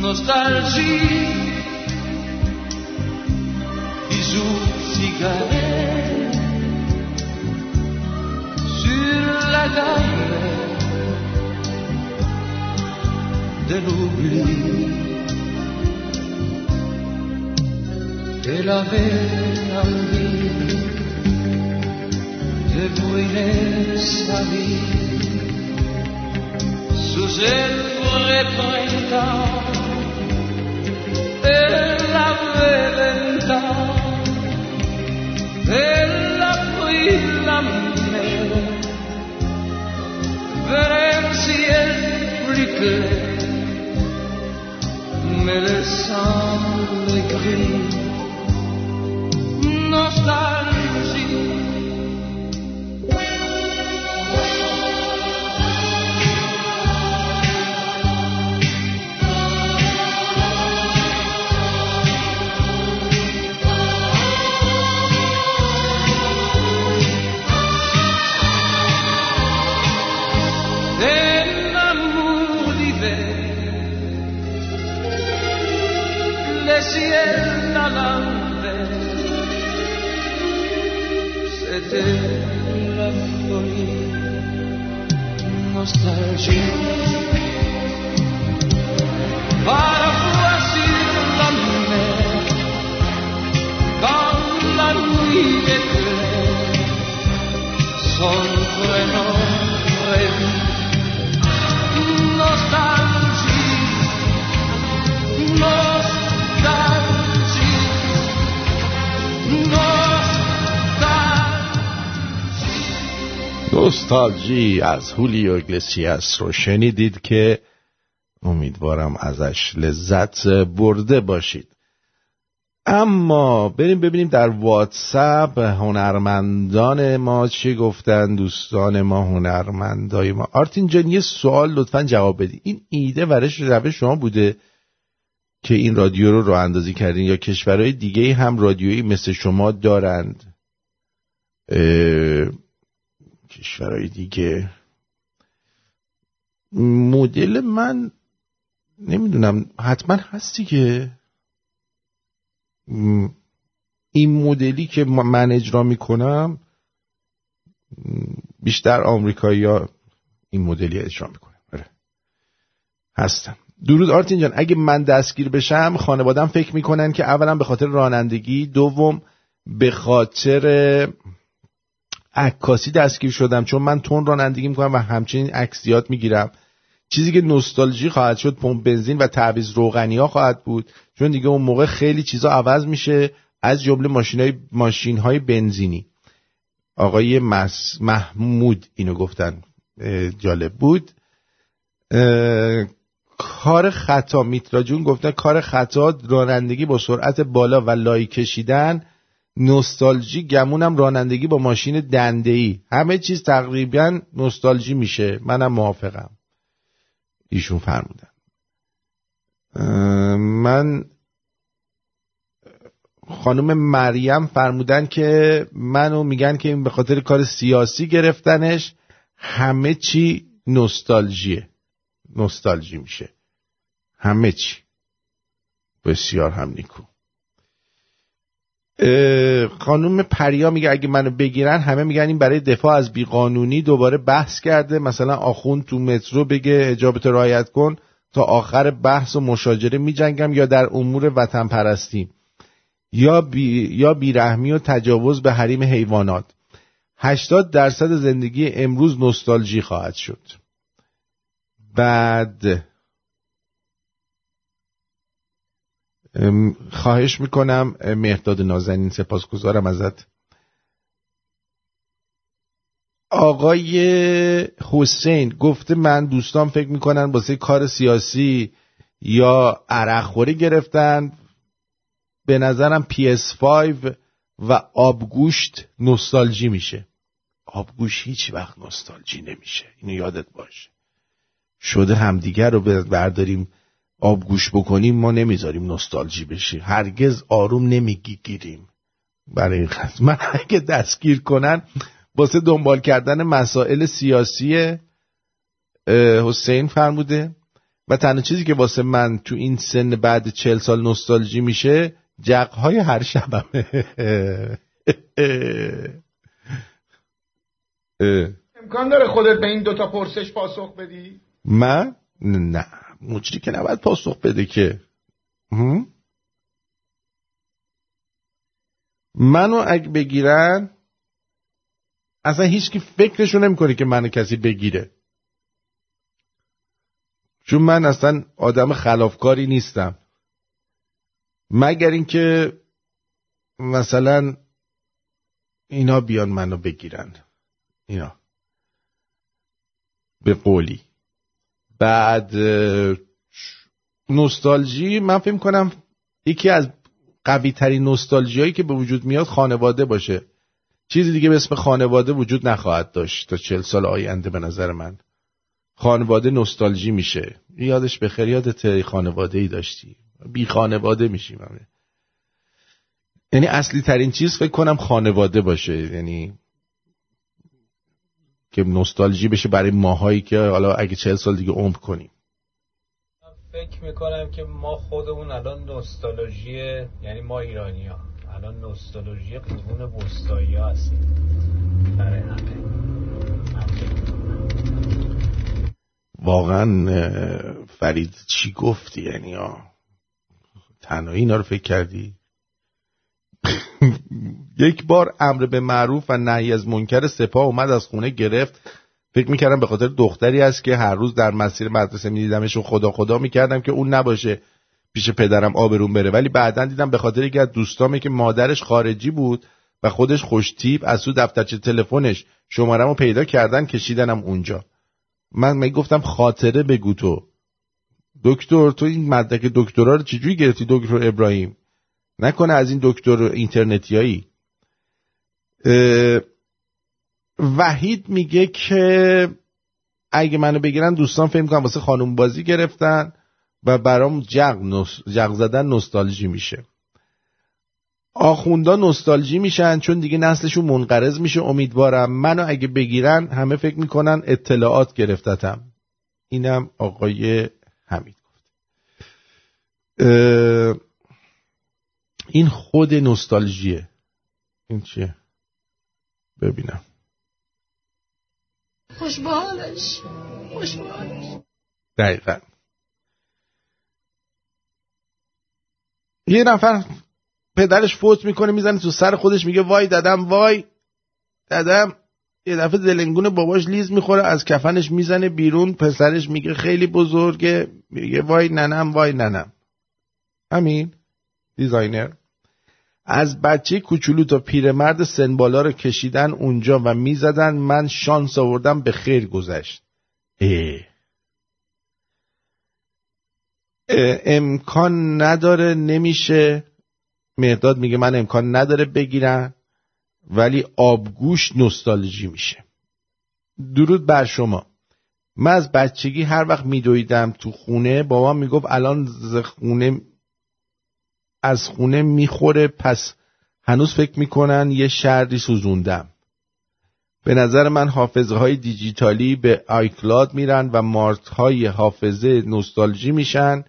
Nostalgie, bisous, cigarettes, sur la gamme de l'oubli. Elle avait envie de brûler vie sous vrai printemps. Elle avait elle la mer vers mais le sang gris, nostalgie. C'était la folie, nostalgie. نوستالژی از هولیو اگلسیاس رو شنیدید که امیدوارم ازش لذت برده باشید. اما بریم ببینیم در واتساپ هنرمندان ما چی گفتن دوستان ما هنرمندای ما. آرتین جان یه سوال لطفا جواب بدی. این ایده ورش روش شما بوده که این رادیو رو راه اندازی کردین یا کشورهای دیگه هم رادیویی مثل شما دارند؟ کشورهای دیگه. مدل من نمی‌دونم حتما هستی که این مدلی که من اجرا می‌کنم بیشتر آمریکایی ها این مدلی اجرا می‌کنم آره. هستم. درود آرتین جان اگه من دستگیر بشم خانوادم فکر می‌کنن که اولا به خاطر رانندگی دوم به خاطر عکاسی دستگیر شدم چون من تون رانندگی می‌کنم و همچنین عکسیات می‌گیرم. چیزی که نوستالژی خواهد شد پمپ بنزین و تعویض روغنی ها خواهد بود. چون دیگه اون موقع خیلی چیزا عوض میشه از جمله ماشین های, ماشین های بنزینی. آقای مس... محمود اینو گفتن. جالب بود. کار خطا. میترا جون گفته کار خطا رانندگی با سرعت بالا و لای کشیدن نوستالژی گمونم رانندگی با ماشین دنده ای همه چیز تقریبا نوستالژی میشه. منم موافقم. ایشون فرمودن. من خانم مریم فرمودن که منو میگن که این به خاطر کار سیاسی گرفتنش همه چی نوستالژیه. نوستالژی میشه. همه چی. بسیار هم نیکو. اه، خانم پریا میگه اگه منو بگیرن همه میگن این برای دفاع از بیقانونی دوباره بحث کرده. مثلا آخون تو مترو بگه اجابت رعایت کن تا آخر بحث و مشاجره میجنگم یا در امور وطن پرستی یا بی یا بیرحمی و تجاوز به حریم حیوانات. 80 درصد زندگی امروز نوستالژی خواهد شد. بعد خواهش می‌کنم ام، مهرداد نازنین سپاسگزارم ازت. آقای حسین گفته من دوستان فکر می‌کنن واسه کار سیاسی یا عرقخوری گرفتن. به نظرم PS5 و آبگوشت نوستالژی میشه. آبگوش هیچ وقت نوستالژی نمیشه. اینو یادت باشه. شده همدیگر رو برداریم آبگوش بکنیم ما نمی‌ذاریم نوستالژی بشه هرگز آروم نمی‌گیریم برای این خط من اگه دستگیر کنن واسه دنبال کردن مسائل سیاسی حسین فرموده و تنها چیزی که واسه من تو این سن بعد چل سال نوستالژی میشه جقهای هر شبمه. امکان داره خودت به این دوتا پرسش پاسخ بدی؟ من؟ نه. مجری که نباید پاسخ بده که؟ منو اگه بگیرن اصلا هیچ کی فکرشو نمی‌کنه که منو کسی بگیره. چون من اصلا آدم خلافکاری نیستم. مگر اینکه مثلا اینا بیان منو بگیرن. اینا. به قولی. بعد نوستالژی من فکر کنم یکی از قوی ترین نوستالژی هایی که به وجود میاد خانواده باشه. چیزی دیگه به اسم خانواده وجود نخواهد داشت تا چل سال آینده به نظر من. خانواده نوستالژی میشه. یادش به خیر یادت خانواده ای داشتی. بی خانواده میشیم. یعنی اصلی ترین چیز فکر کنم خانواده باشه. یعنی که نوستالژی بشه برای ماهایی که حالا اگه چهل سال دیگه عمر کنیم. فکر می‌کنم که ما خودمون الان نوستالژی یعنی ما ایرانی ها الان نوستالژی قرون وسطایی ها هستیم. برای همه. واقعا فرید چی گفتی؟ یعنی ها تنهایی اینا رو فکر کردی؟ [LAUGHS] یک بار امر به معروف و نهی از منکر سپاه اومد از خونه گرفت. فکر می‌کردم به خاطر دختری است که هر روز در مسیر مدرسه میدیدمش و خدا خدا می‌کردم که اون نباشه پیش پدرم آبرون بره. ولی بعدا دیدم به خاطر یکی از دوستامه که مادرش خارجی بود و خودش خوشتیب از تو دفترچه تلفنش شمارمو پیدا کردن کشیدنم اونجا. من می گفتم خاطره بگو تو. دکتر تو این مدرک دکترا رو چجوری گرفتی دکتر ابراهیم؟ نکنه از این دکتر اینترنتیایی. وحید میگه که اگه منو بگیرن دوستان فکر کنم واسه خانم بازی گرفتن و برام جغ, نوس- جغ زدن نوستالژی میشه. آخوندا نوستالژی میشن چون دیگه نسلشون منقرض میشه. امیدوارم منو اگه بگیرن همه فکر می‌کنن اطلاعات گرفتتم. اینم آقای حمید گفت. این خود نوستالژیه. این چیه؟ ببینم. خوشبالش خوشبالش دقیقا. یه نفر پدرش فوت می‌کنه می‌زنه تو سر خودش میگه وای ددم وای ددم یه دفعه دلنگون باباش لیز می‌خوره از کفنش می‌زنه بیرون پسرش میگه خیلی بزرگه میگه وای ننم وای ننم. همین دیزاینر. از بچه کوچولو تا پیرمرد سن بالا رو کشیدن اونجا و می‌زدن من شانس آوردم به خیر گذشت. اه. اه، امکان نداره نمیشه. مهداد میگه من امکان نداره بگیرن ولی آبگوش نوستالژی میشه. درود بر شما. من از بچگی هر وقت میدویدم تو خونه بابام می‌گفت الان ز خونه از خونه می‌خوره پس هنوز فکر می‌کنن یه شردی سوزوندم. به نظر من حافظه های دیجیتالی به آیکلاد میرن و مارت های حافظه نوستالژی میشن.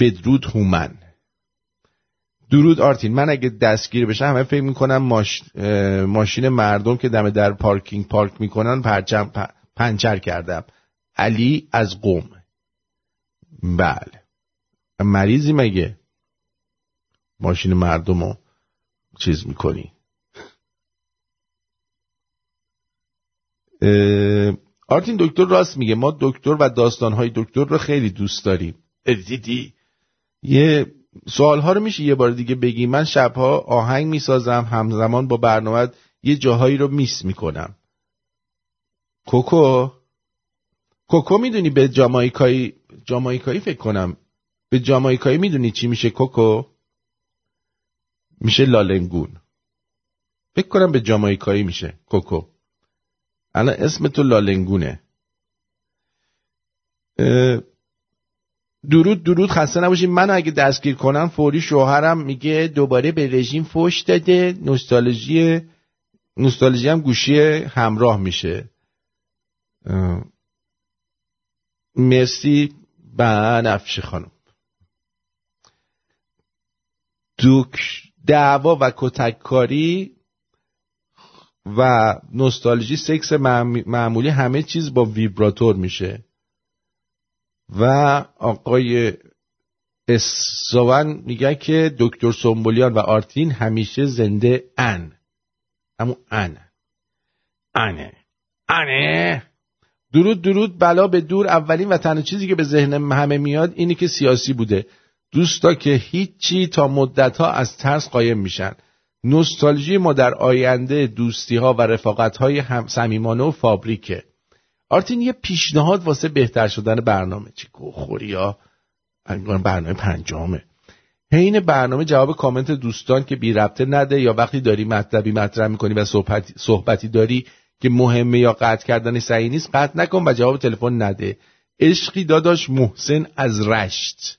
بدرود هومن. درود آرتین. من اگه دستگیر بشم همه فکر می‌کنم ماش... ماشین مردم که دم در پارکینگ پارک می‌کنن پرچم پ- پنچر کردم. علی از قوم. بله. مریضی مگه؟ ماشین مردم رو چیز می‌کنی. آرتین دکتر راست میگه. ما دکتر و داستانهای دکتر رو خیلی دوست داریم. دیدی؟ یه سوال ها رو میشه یه بار دیگه بگی. من شبها آهنگ می‌سازم همزمان با برنامه یه جاهایی رو میس می‌کنم. کوکو؟ کوکو می‌دونی به جامایکایی جامایکایی فکر کنم. به جامایکایی می‌دونی چی میشه کوکو؟ میشه لالنگون. فکر کنم به جامایکایی میشه. کوکو. الان اسم تو لالنگونه. درود درود. خسته نباشید منو اگه دستگیر کنن فوری شوهرم میگه دوباره به رژیم فوش داده. نوستالژی نوستالژی هم گوشی همراه میشه. مرسی. بنفشه خانم. دوک دعوا و کتککاری و نوستالژی سکس معم- معمولی همه چیز با ویبراتور میشه. و آقای اسوان میگه که دکتر سنبولیان و آرتین همیشه زنده ان. همون ان. انه. انه. درود درود بلا به دور اولین و تنها چیزی که به ذهن همه میاد اینه که سیاسی بوده. دوستا که هیچی تا مدت ها از ترس قایم میشن. نوستالژی ما در آینده دوستی ها و رفاقت های صمیمانه و فابریکه. آرتین یه پیشنهاد واسه بهتر شدن برنامه. چی گوخوری ها برنامه پنجامه حین برنامه جواب کامنت دوستان که بی ربطه نده یا وقتی داری مطلبی مطرح می‌کنی و صحبتی, صحبتی داری که مهمه یا قطع کردن صحیح نیست قطع نکن و جواب تلفن نده. عشقی داداش محسن از رشت.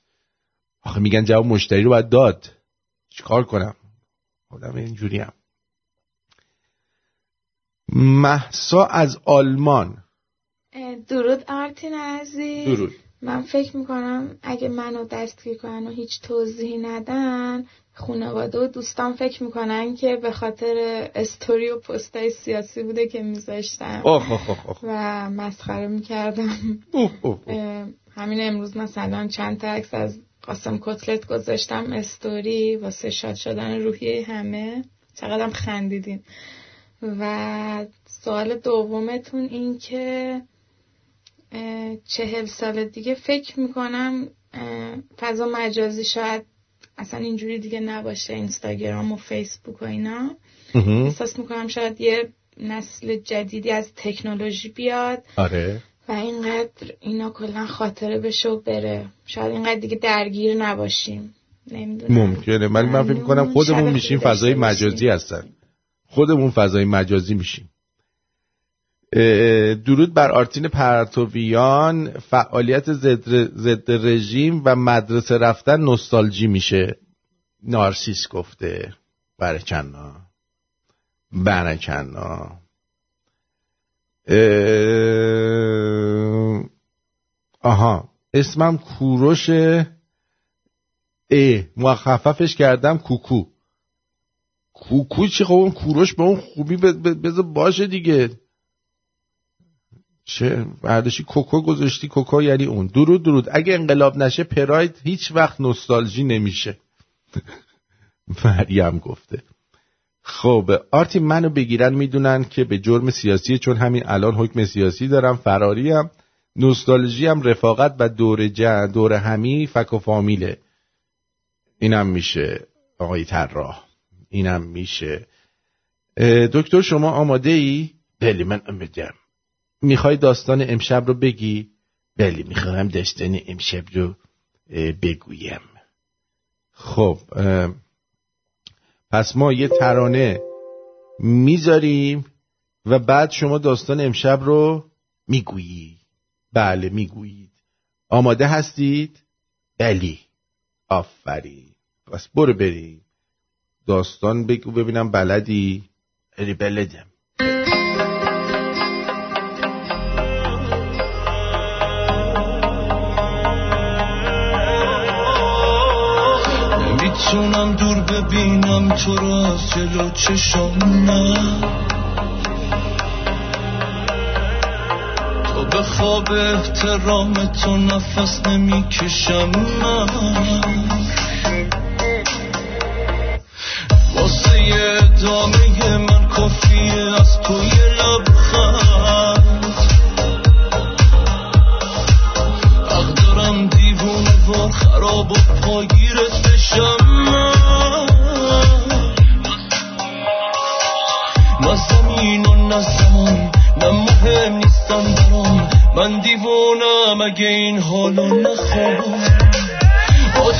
آخه میگن جواب مشتری رو باید داد. چیکار کنم؟ خودم اینجوری هم محسا از آلمان. درود آرتین عزیز. درود. من فکر می‌کنم اگه منو دستگیر کنن و هیچ توضیحی ندن خانواده و دوستان فکر می‌کنن که به خاطر استوری و پستای سیاسی بوده که میذاشتم. و مسخره می‌کردم. اوه اوه اوه. همین امروز مثلا چند تا عکس از قاسم کتلت گذاشتم استوری واسه شاد شدن روحیه همه. چقدرم خندیدین. و سوال دومتون این که چهل سال دیگه فکر می‌کنم فضا مجازی شاید اصلا اینجوری دیگه نباشه اینستاگرام و فیسبوک و اینا. احساس می‌کنم شاید یه نسل جدیدی از تکنولوژی بیاد. آره. و اینقدر اینا کلا خاطره بشه و بره. شاید اینقدر دیگه درگیر نباشیم. نمی‌دونم. ممکنه. ولی من فکر کنم خودمون میشیم فضای. مجازی هستن. خودمون فضای مجازی میشیم. درود بر آرتین پرتویان. فعالیت ضد ضد رژیم و مدرسه رفتن نوستالژی میشه. نارسیس گفته. برکنا برکنا اه، آها. اسمم کوروش ای مخففش کردم کوکو. کوکو چی؟ خب اون کوروش به اون خوبی بذار باشه دیگه. چه برداشتی کوکو گذاشتی؟ کوکو یعنی اون. درود درود. اگه انقلاب نشه پراید هیچ وقت نوستالژی نمیشه. [LAUGHS] مریم گفته. خب آرتی منو بگیرن می‌دونن که به جرم سیاسی چون همین الان حکم سیاسی دارم فراریم. نوستالژی هم رفاقت و دور جن دور همی فک و فامیله اینم میشه آقای طراح. اینم میشه. دکتر شما آماده ای؟ بله من آمادم می‌خوای داستان امشب رو بگی؟ بله می‌خواهم داستان امشب رو بگویم. خب پس ما یه ترانه می‌ذاریم و بعد شما داستان امشب رو می‌گویی بله می‌گویید. آماده هستید؟ بلی آفرین. پس برو بریم. داستان بگو ببینم بلدی؟ بلی بلدم. نمی‌تونم دور ببینم تو رو از جلو چشام نه تا به خواب احترام تو نفس نمی‌کشم من. واسه ادامه من کافیه از تو یه لبخند. حق دارم دیوونه وار خراب و پاگیرت اگه این حالو نخوام با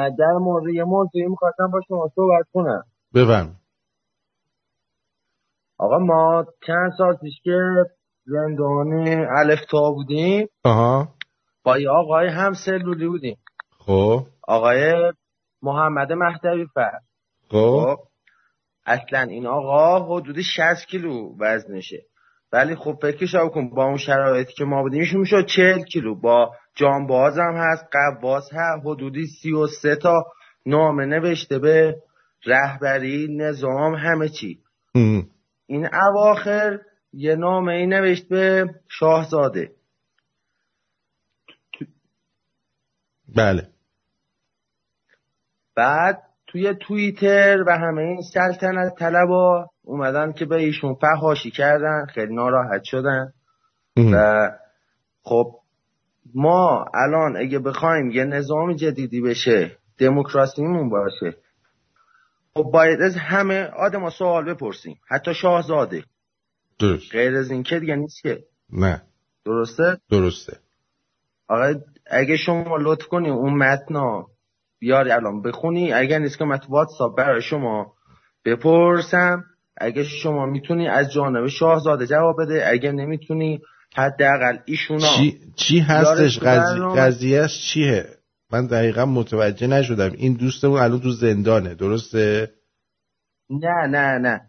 من در مورد یه موضوعی می‌خواستم با شما صحبت کنم. بفرم آقا ما چند سال پیش که زندان الفتا بودیم آها. با یه آقای هم سلولی بودیم. خب. آقای محمد مهدوی فر خب. اصلا این آقا حدود 60 کیلو وزنشه. ولی خب فکرش رو کن با اون شرایطی که ما بودیم ایشون می‌شد 40 کیلو. با جانباز هم هست قواس هست حدودی 33 تا نامه نوشته به رهبری نظام همه چی. ام. این اواخر یه نامه ای نوشت به شاهزاده. بله. بعد توی توییتر و همه این سلطنت طلبا اومدن که به ایشون فحاشی کردن خیلی ناراحت شدن. و خب ما الان اگه بخوایم یه نظام جدیدی بشه دموکراسیمون باشه خب باید از همه آدم سوال بپرسیم. حتی شاهزاده. درست. غیر از این که دیگه نیست که. نه. درسته؟ درسته. آقا اگه شما لطف کنی اون متنا بیاری الان بخونی. اگر نیست که من تو واتساپ برای شما بپرسم. اگه شما می‌تونی از جانب شاهزاده جواب بده اگه نمی‌تونی حداقل ایشونا. چی, چی هستش؟ برنامه. قضیهش چیه؟ من دقیقا متوجه نشدم. این دوستمون الان تو زندانه درسته؟ نه نه نه.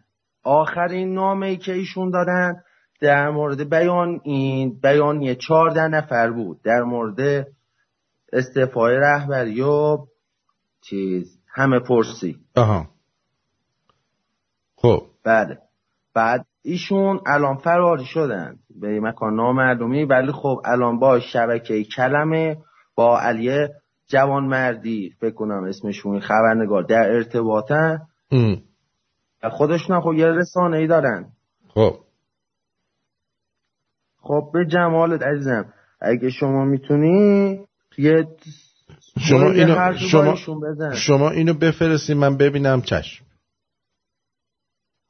آخرین نامه ای که ایشون دادن در مورد بیان این بیانیه چهارده نفر بود. در مورد استعفای رهبری و چیز همه پرسی. آها. خب. بله. بعد ایشون الان فراری شدن. به مکان نامردمی. ولی خب الان با شبکه کلمه با علی جوان مردی فکر کنم اسمشون خبرنگار. در ارتباطن. خودشون هم خب یه رسانه ای دارن. خب. خب به جمالت عزیزم اگه شما می‌تونی یه شما اینو شما. شما اینو بفرستین من ببینم چشم.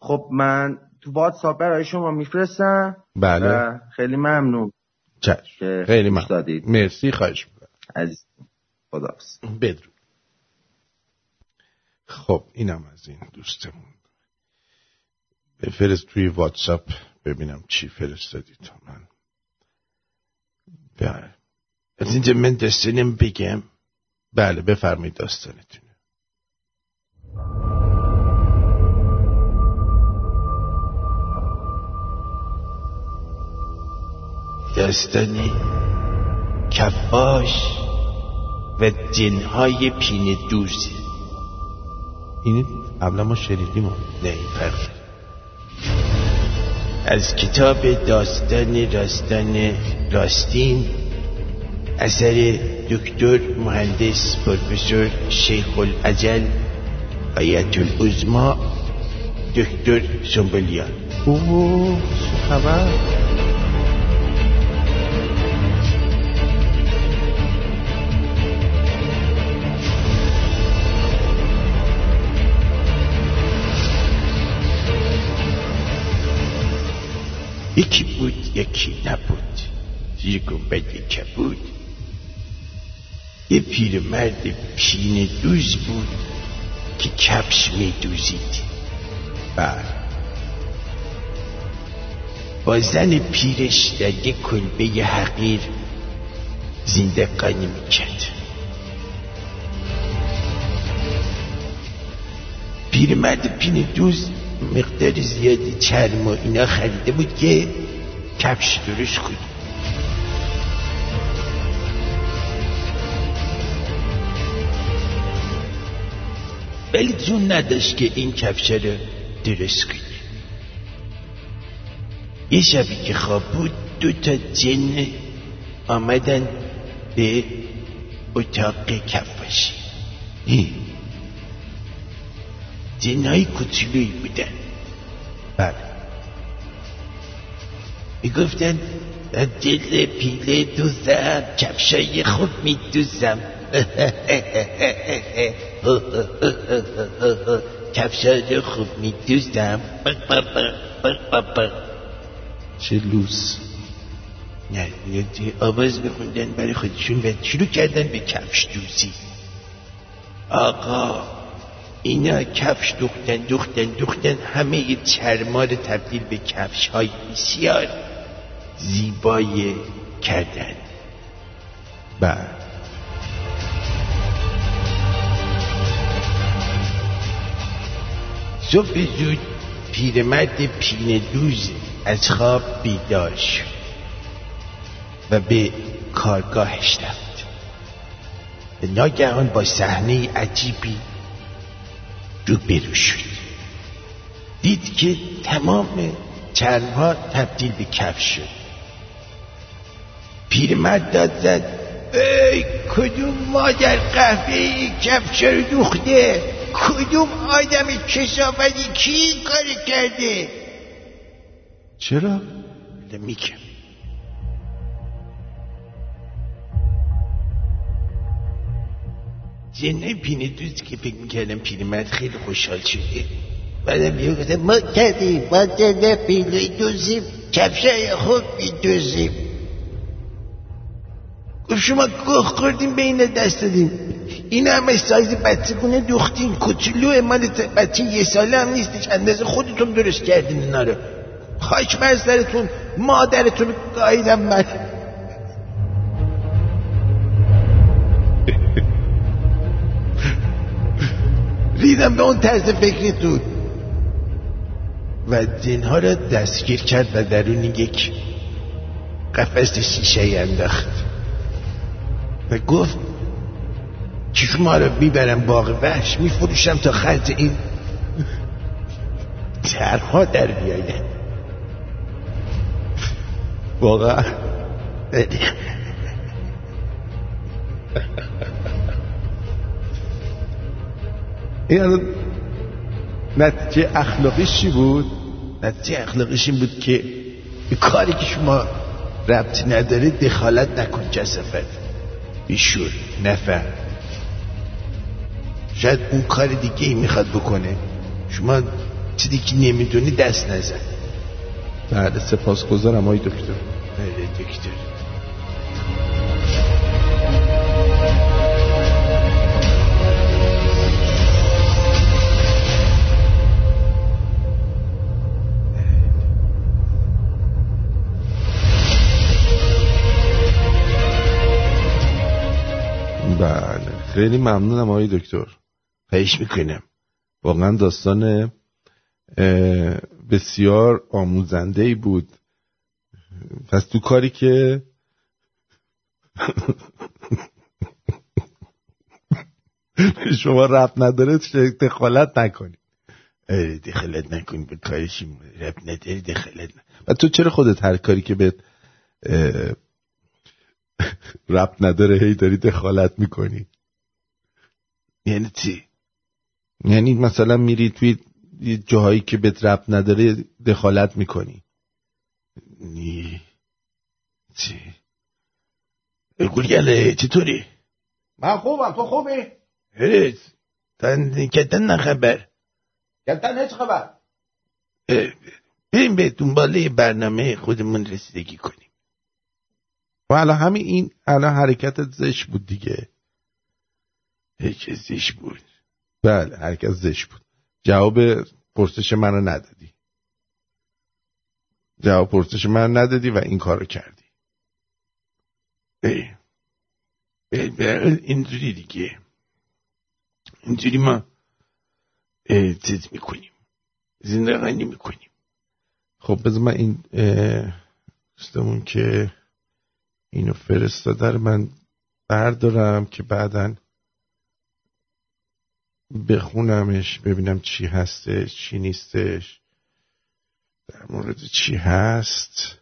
خب من تو واتساپ برای شما میفرستم. بله. خیلی ممنون چشم. خیلی ممنون. مرسی خواهش می‌کنم. عزیز خداحافظ. بدرود. خب اینم از این دوستمون. بفرست توی واتساپ ببینم چی فرستادی تا من. بله. از اینجا من داستانم بگم. بله بفرمایید داستانتون داستان کفاش و جنهای پین دوز این قبلا ما شنیدیم نه این فرق. از کتاب داستان راستان راستین اثر دکتر مهندس پروفسور شیخ العجل آیت العظما دکتر سنبولیان اوه خبر؟ یکی بود یکی نبود. زیر گنبد کبود یه پیرمرد پین دوز بود که کفش می دوزید بله. با زن پیرش در یک کلبه حقیر زندگانی می‌کرد. پیرمرد پین دوز مقدار زیادی چرم و اینا خریده بود که کفش درست کنه. ولی جون نداشت که این کفش رو درست کنه. یه شبی که خواب بود دو تا جن آمدن به اتاق کفاشی جنهای کوچولویی بودن بله می‌گفتن از دل پیله دوزم کفشای خوب میدوزم کفشای خوب میدوزم چه لوس نه یه آواز بخوندن برای خودشون و شروع کردن به کفش دوزی آقا اینا کفش دوختن دوختن دوختن. همه چرما رو تبدیل به کفش های بسیار زیبای کردن. بله. صبح زود پیرمرد پین دوز از خواب بیدار شد و به کارگاهش رفت. ناگهان با صحنه عجیبی روبرو شد دید که تمام چرمها تبدیل به کفش شد پیرمرد داد زد ای کدوم مادر قهوه ای کفش رو دوخته کدوم آدم کسافتی کی این کار کرده چرا؟ میگم جنه پینه دوست که فکر می‌کردم پیرمرد خیلی خوشحال شده. بعدم یه گفتم ما کردیم ما جنه پینه دوزیم کفشای خوب میدوزیم. گفت شما گوه خوردیم به این دست دادیم. این همه سایز بچه گونه دوختین کوچولو مال بچه یه ساله هم نیستش اندازه خودتون درست کردین اینا رو. خاک بر سرتون مادرتون گاهیدم من. ریدم به اون طرز فکرتون و زنها را دستگیر کرد و درون یک قفس شیشه انداخت. و گفت که شما را می‌برم باغ وحش میفروشم تا خرج این ترها در بیاید. واقعا. این الان نتیجه اخلاقیش چی بود؟ نتیجه اخلاقیش این بود که به کاری که شما ربطی نداره دخالت نکن کسفت بیشور نفر شاید اون کار دیگه ای می‌خواد بکنه. شما چیزی که نمی‌دونی دست نزن. بله سپاسگزارم آقای دکتر. بله دکتر. خیلی ممنونم آقای دکتر. خواهش می‌کنم. واقعا داستان بسیار آموزنده ای بود. پس تو کاری که شما رفت نداره دخالت نکنی دخالت نکن به کارش رب نداری دخالت و تو چرا خودت هر کاری که به ربط نداره هی داری دخالت می‌کنی؟ یعنی چی؟ یعنی مثلا میری توی یه جاهایی که بهت ربط نداره دخالت می‌کنی. نی چی؟ گلگله چطوری؟ من خوبم تو خوبی؟ هرز تن کتن نخبر. کتن هیچ خبر. بریم به دنباله برنامه خودمون رسیدگی کنیم. و الان همین این الان حرکت زش بود دیگه. هیچ زش بود. بله حرکت زش بود. جواب پرسش منو ندادی. جواب پرسش من ندادی و این کارو کردی. حال اینجوری دیگه. اینجوری ما چیز می‌کنیم. زندگانی می‌کنیم. خب بذار من این دوستمون که اینو فرستاده من بردارم که بعدا بخونمش ببینم چی هستش چی نیستش. در مورد چی هست؟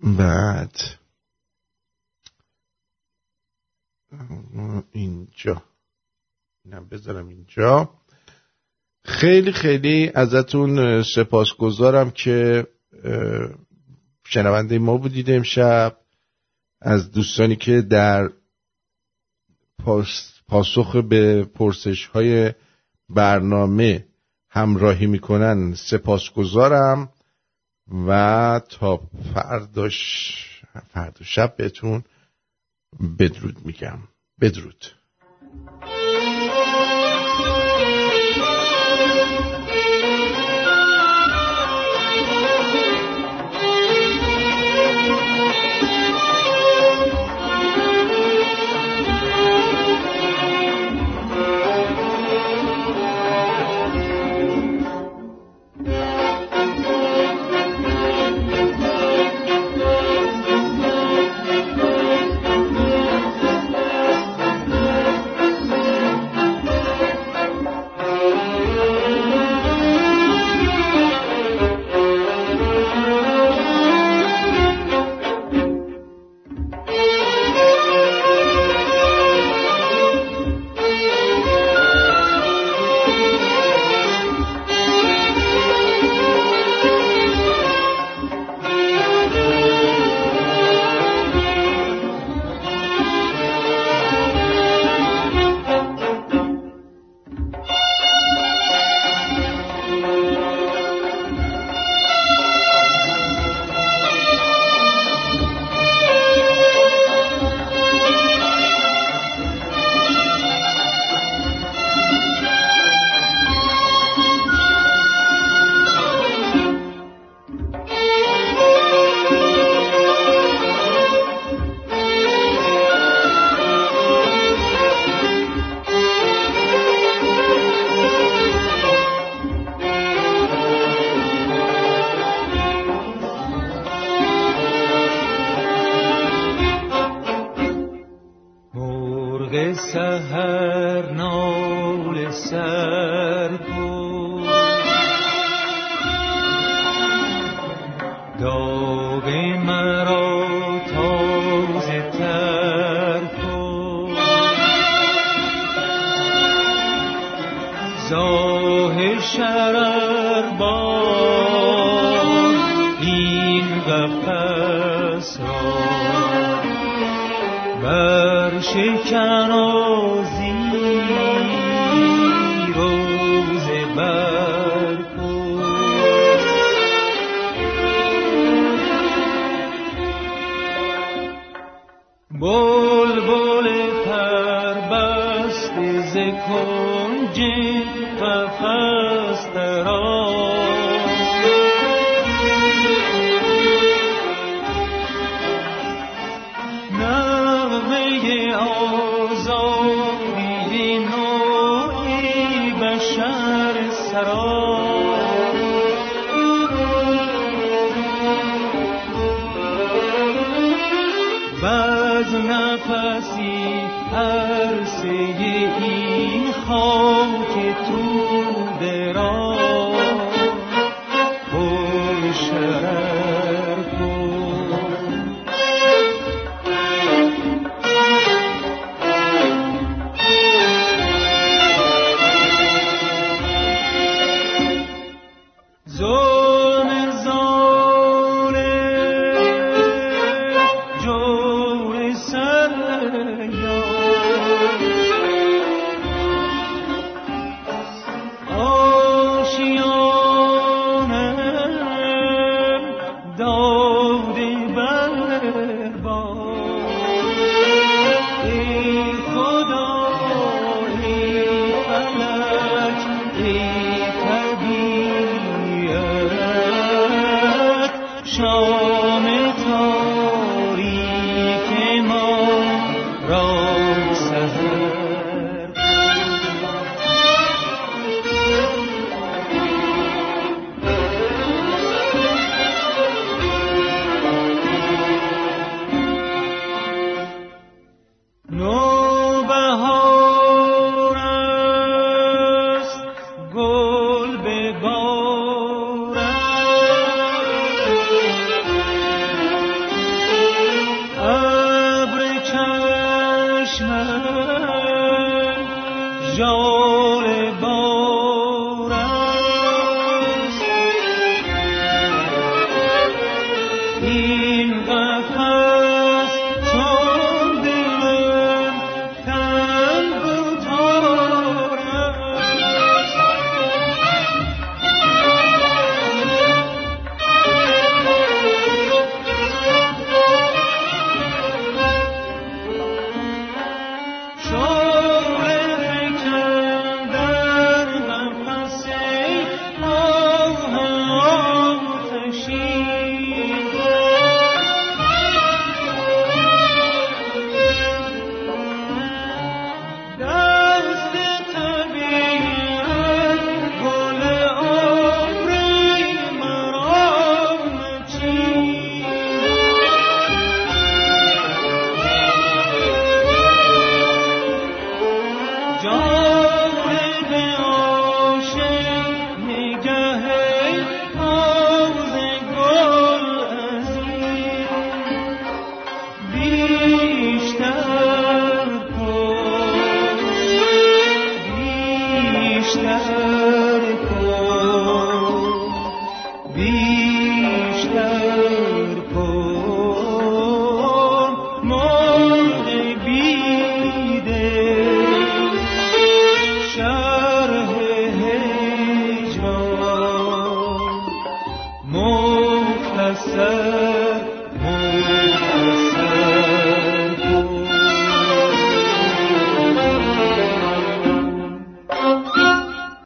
بعد. اینجا. اینم بذارم اینجا. خیلی خیلی ازتون سپاسگزارم که شنونده ما بودید امشب. از دوستانی که در پاس- پاسخ به پرسش های برنامه همراهی می‌کنن. سپاسگزارم و تا فرداش فردا شب بهتون بدرود میگم. بدرود. the first that all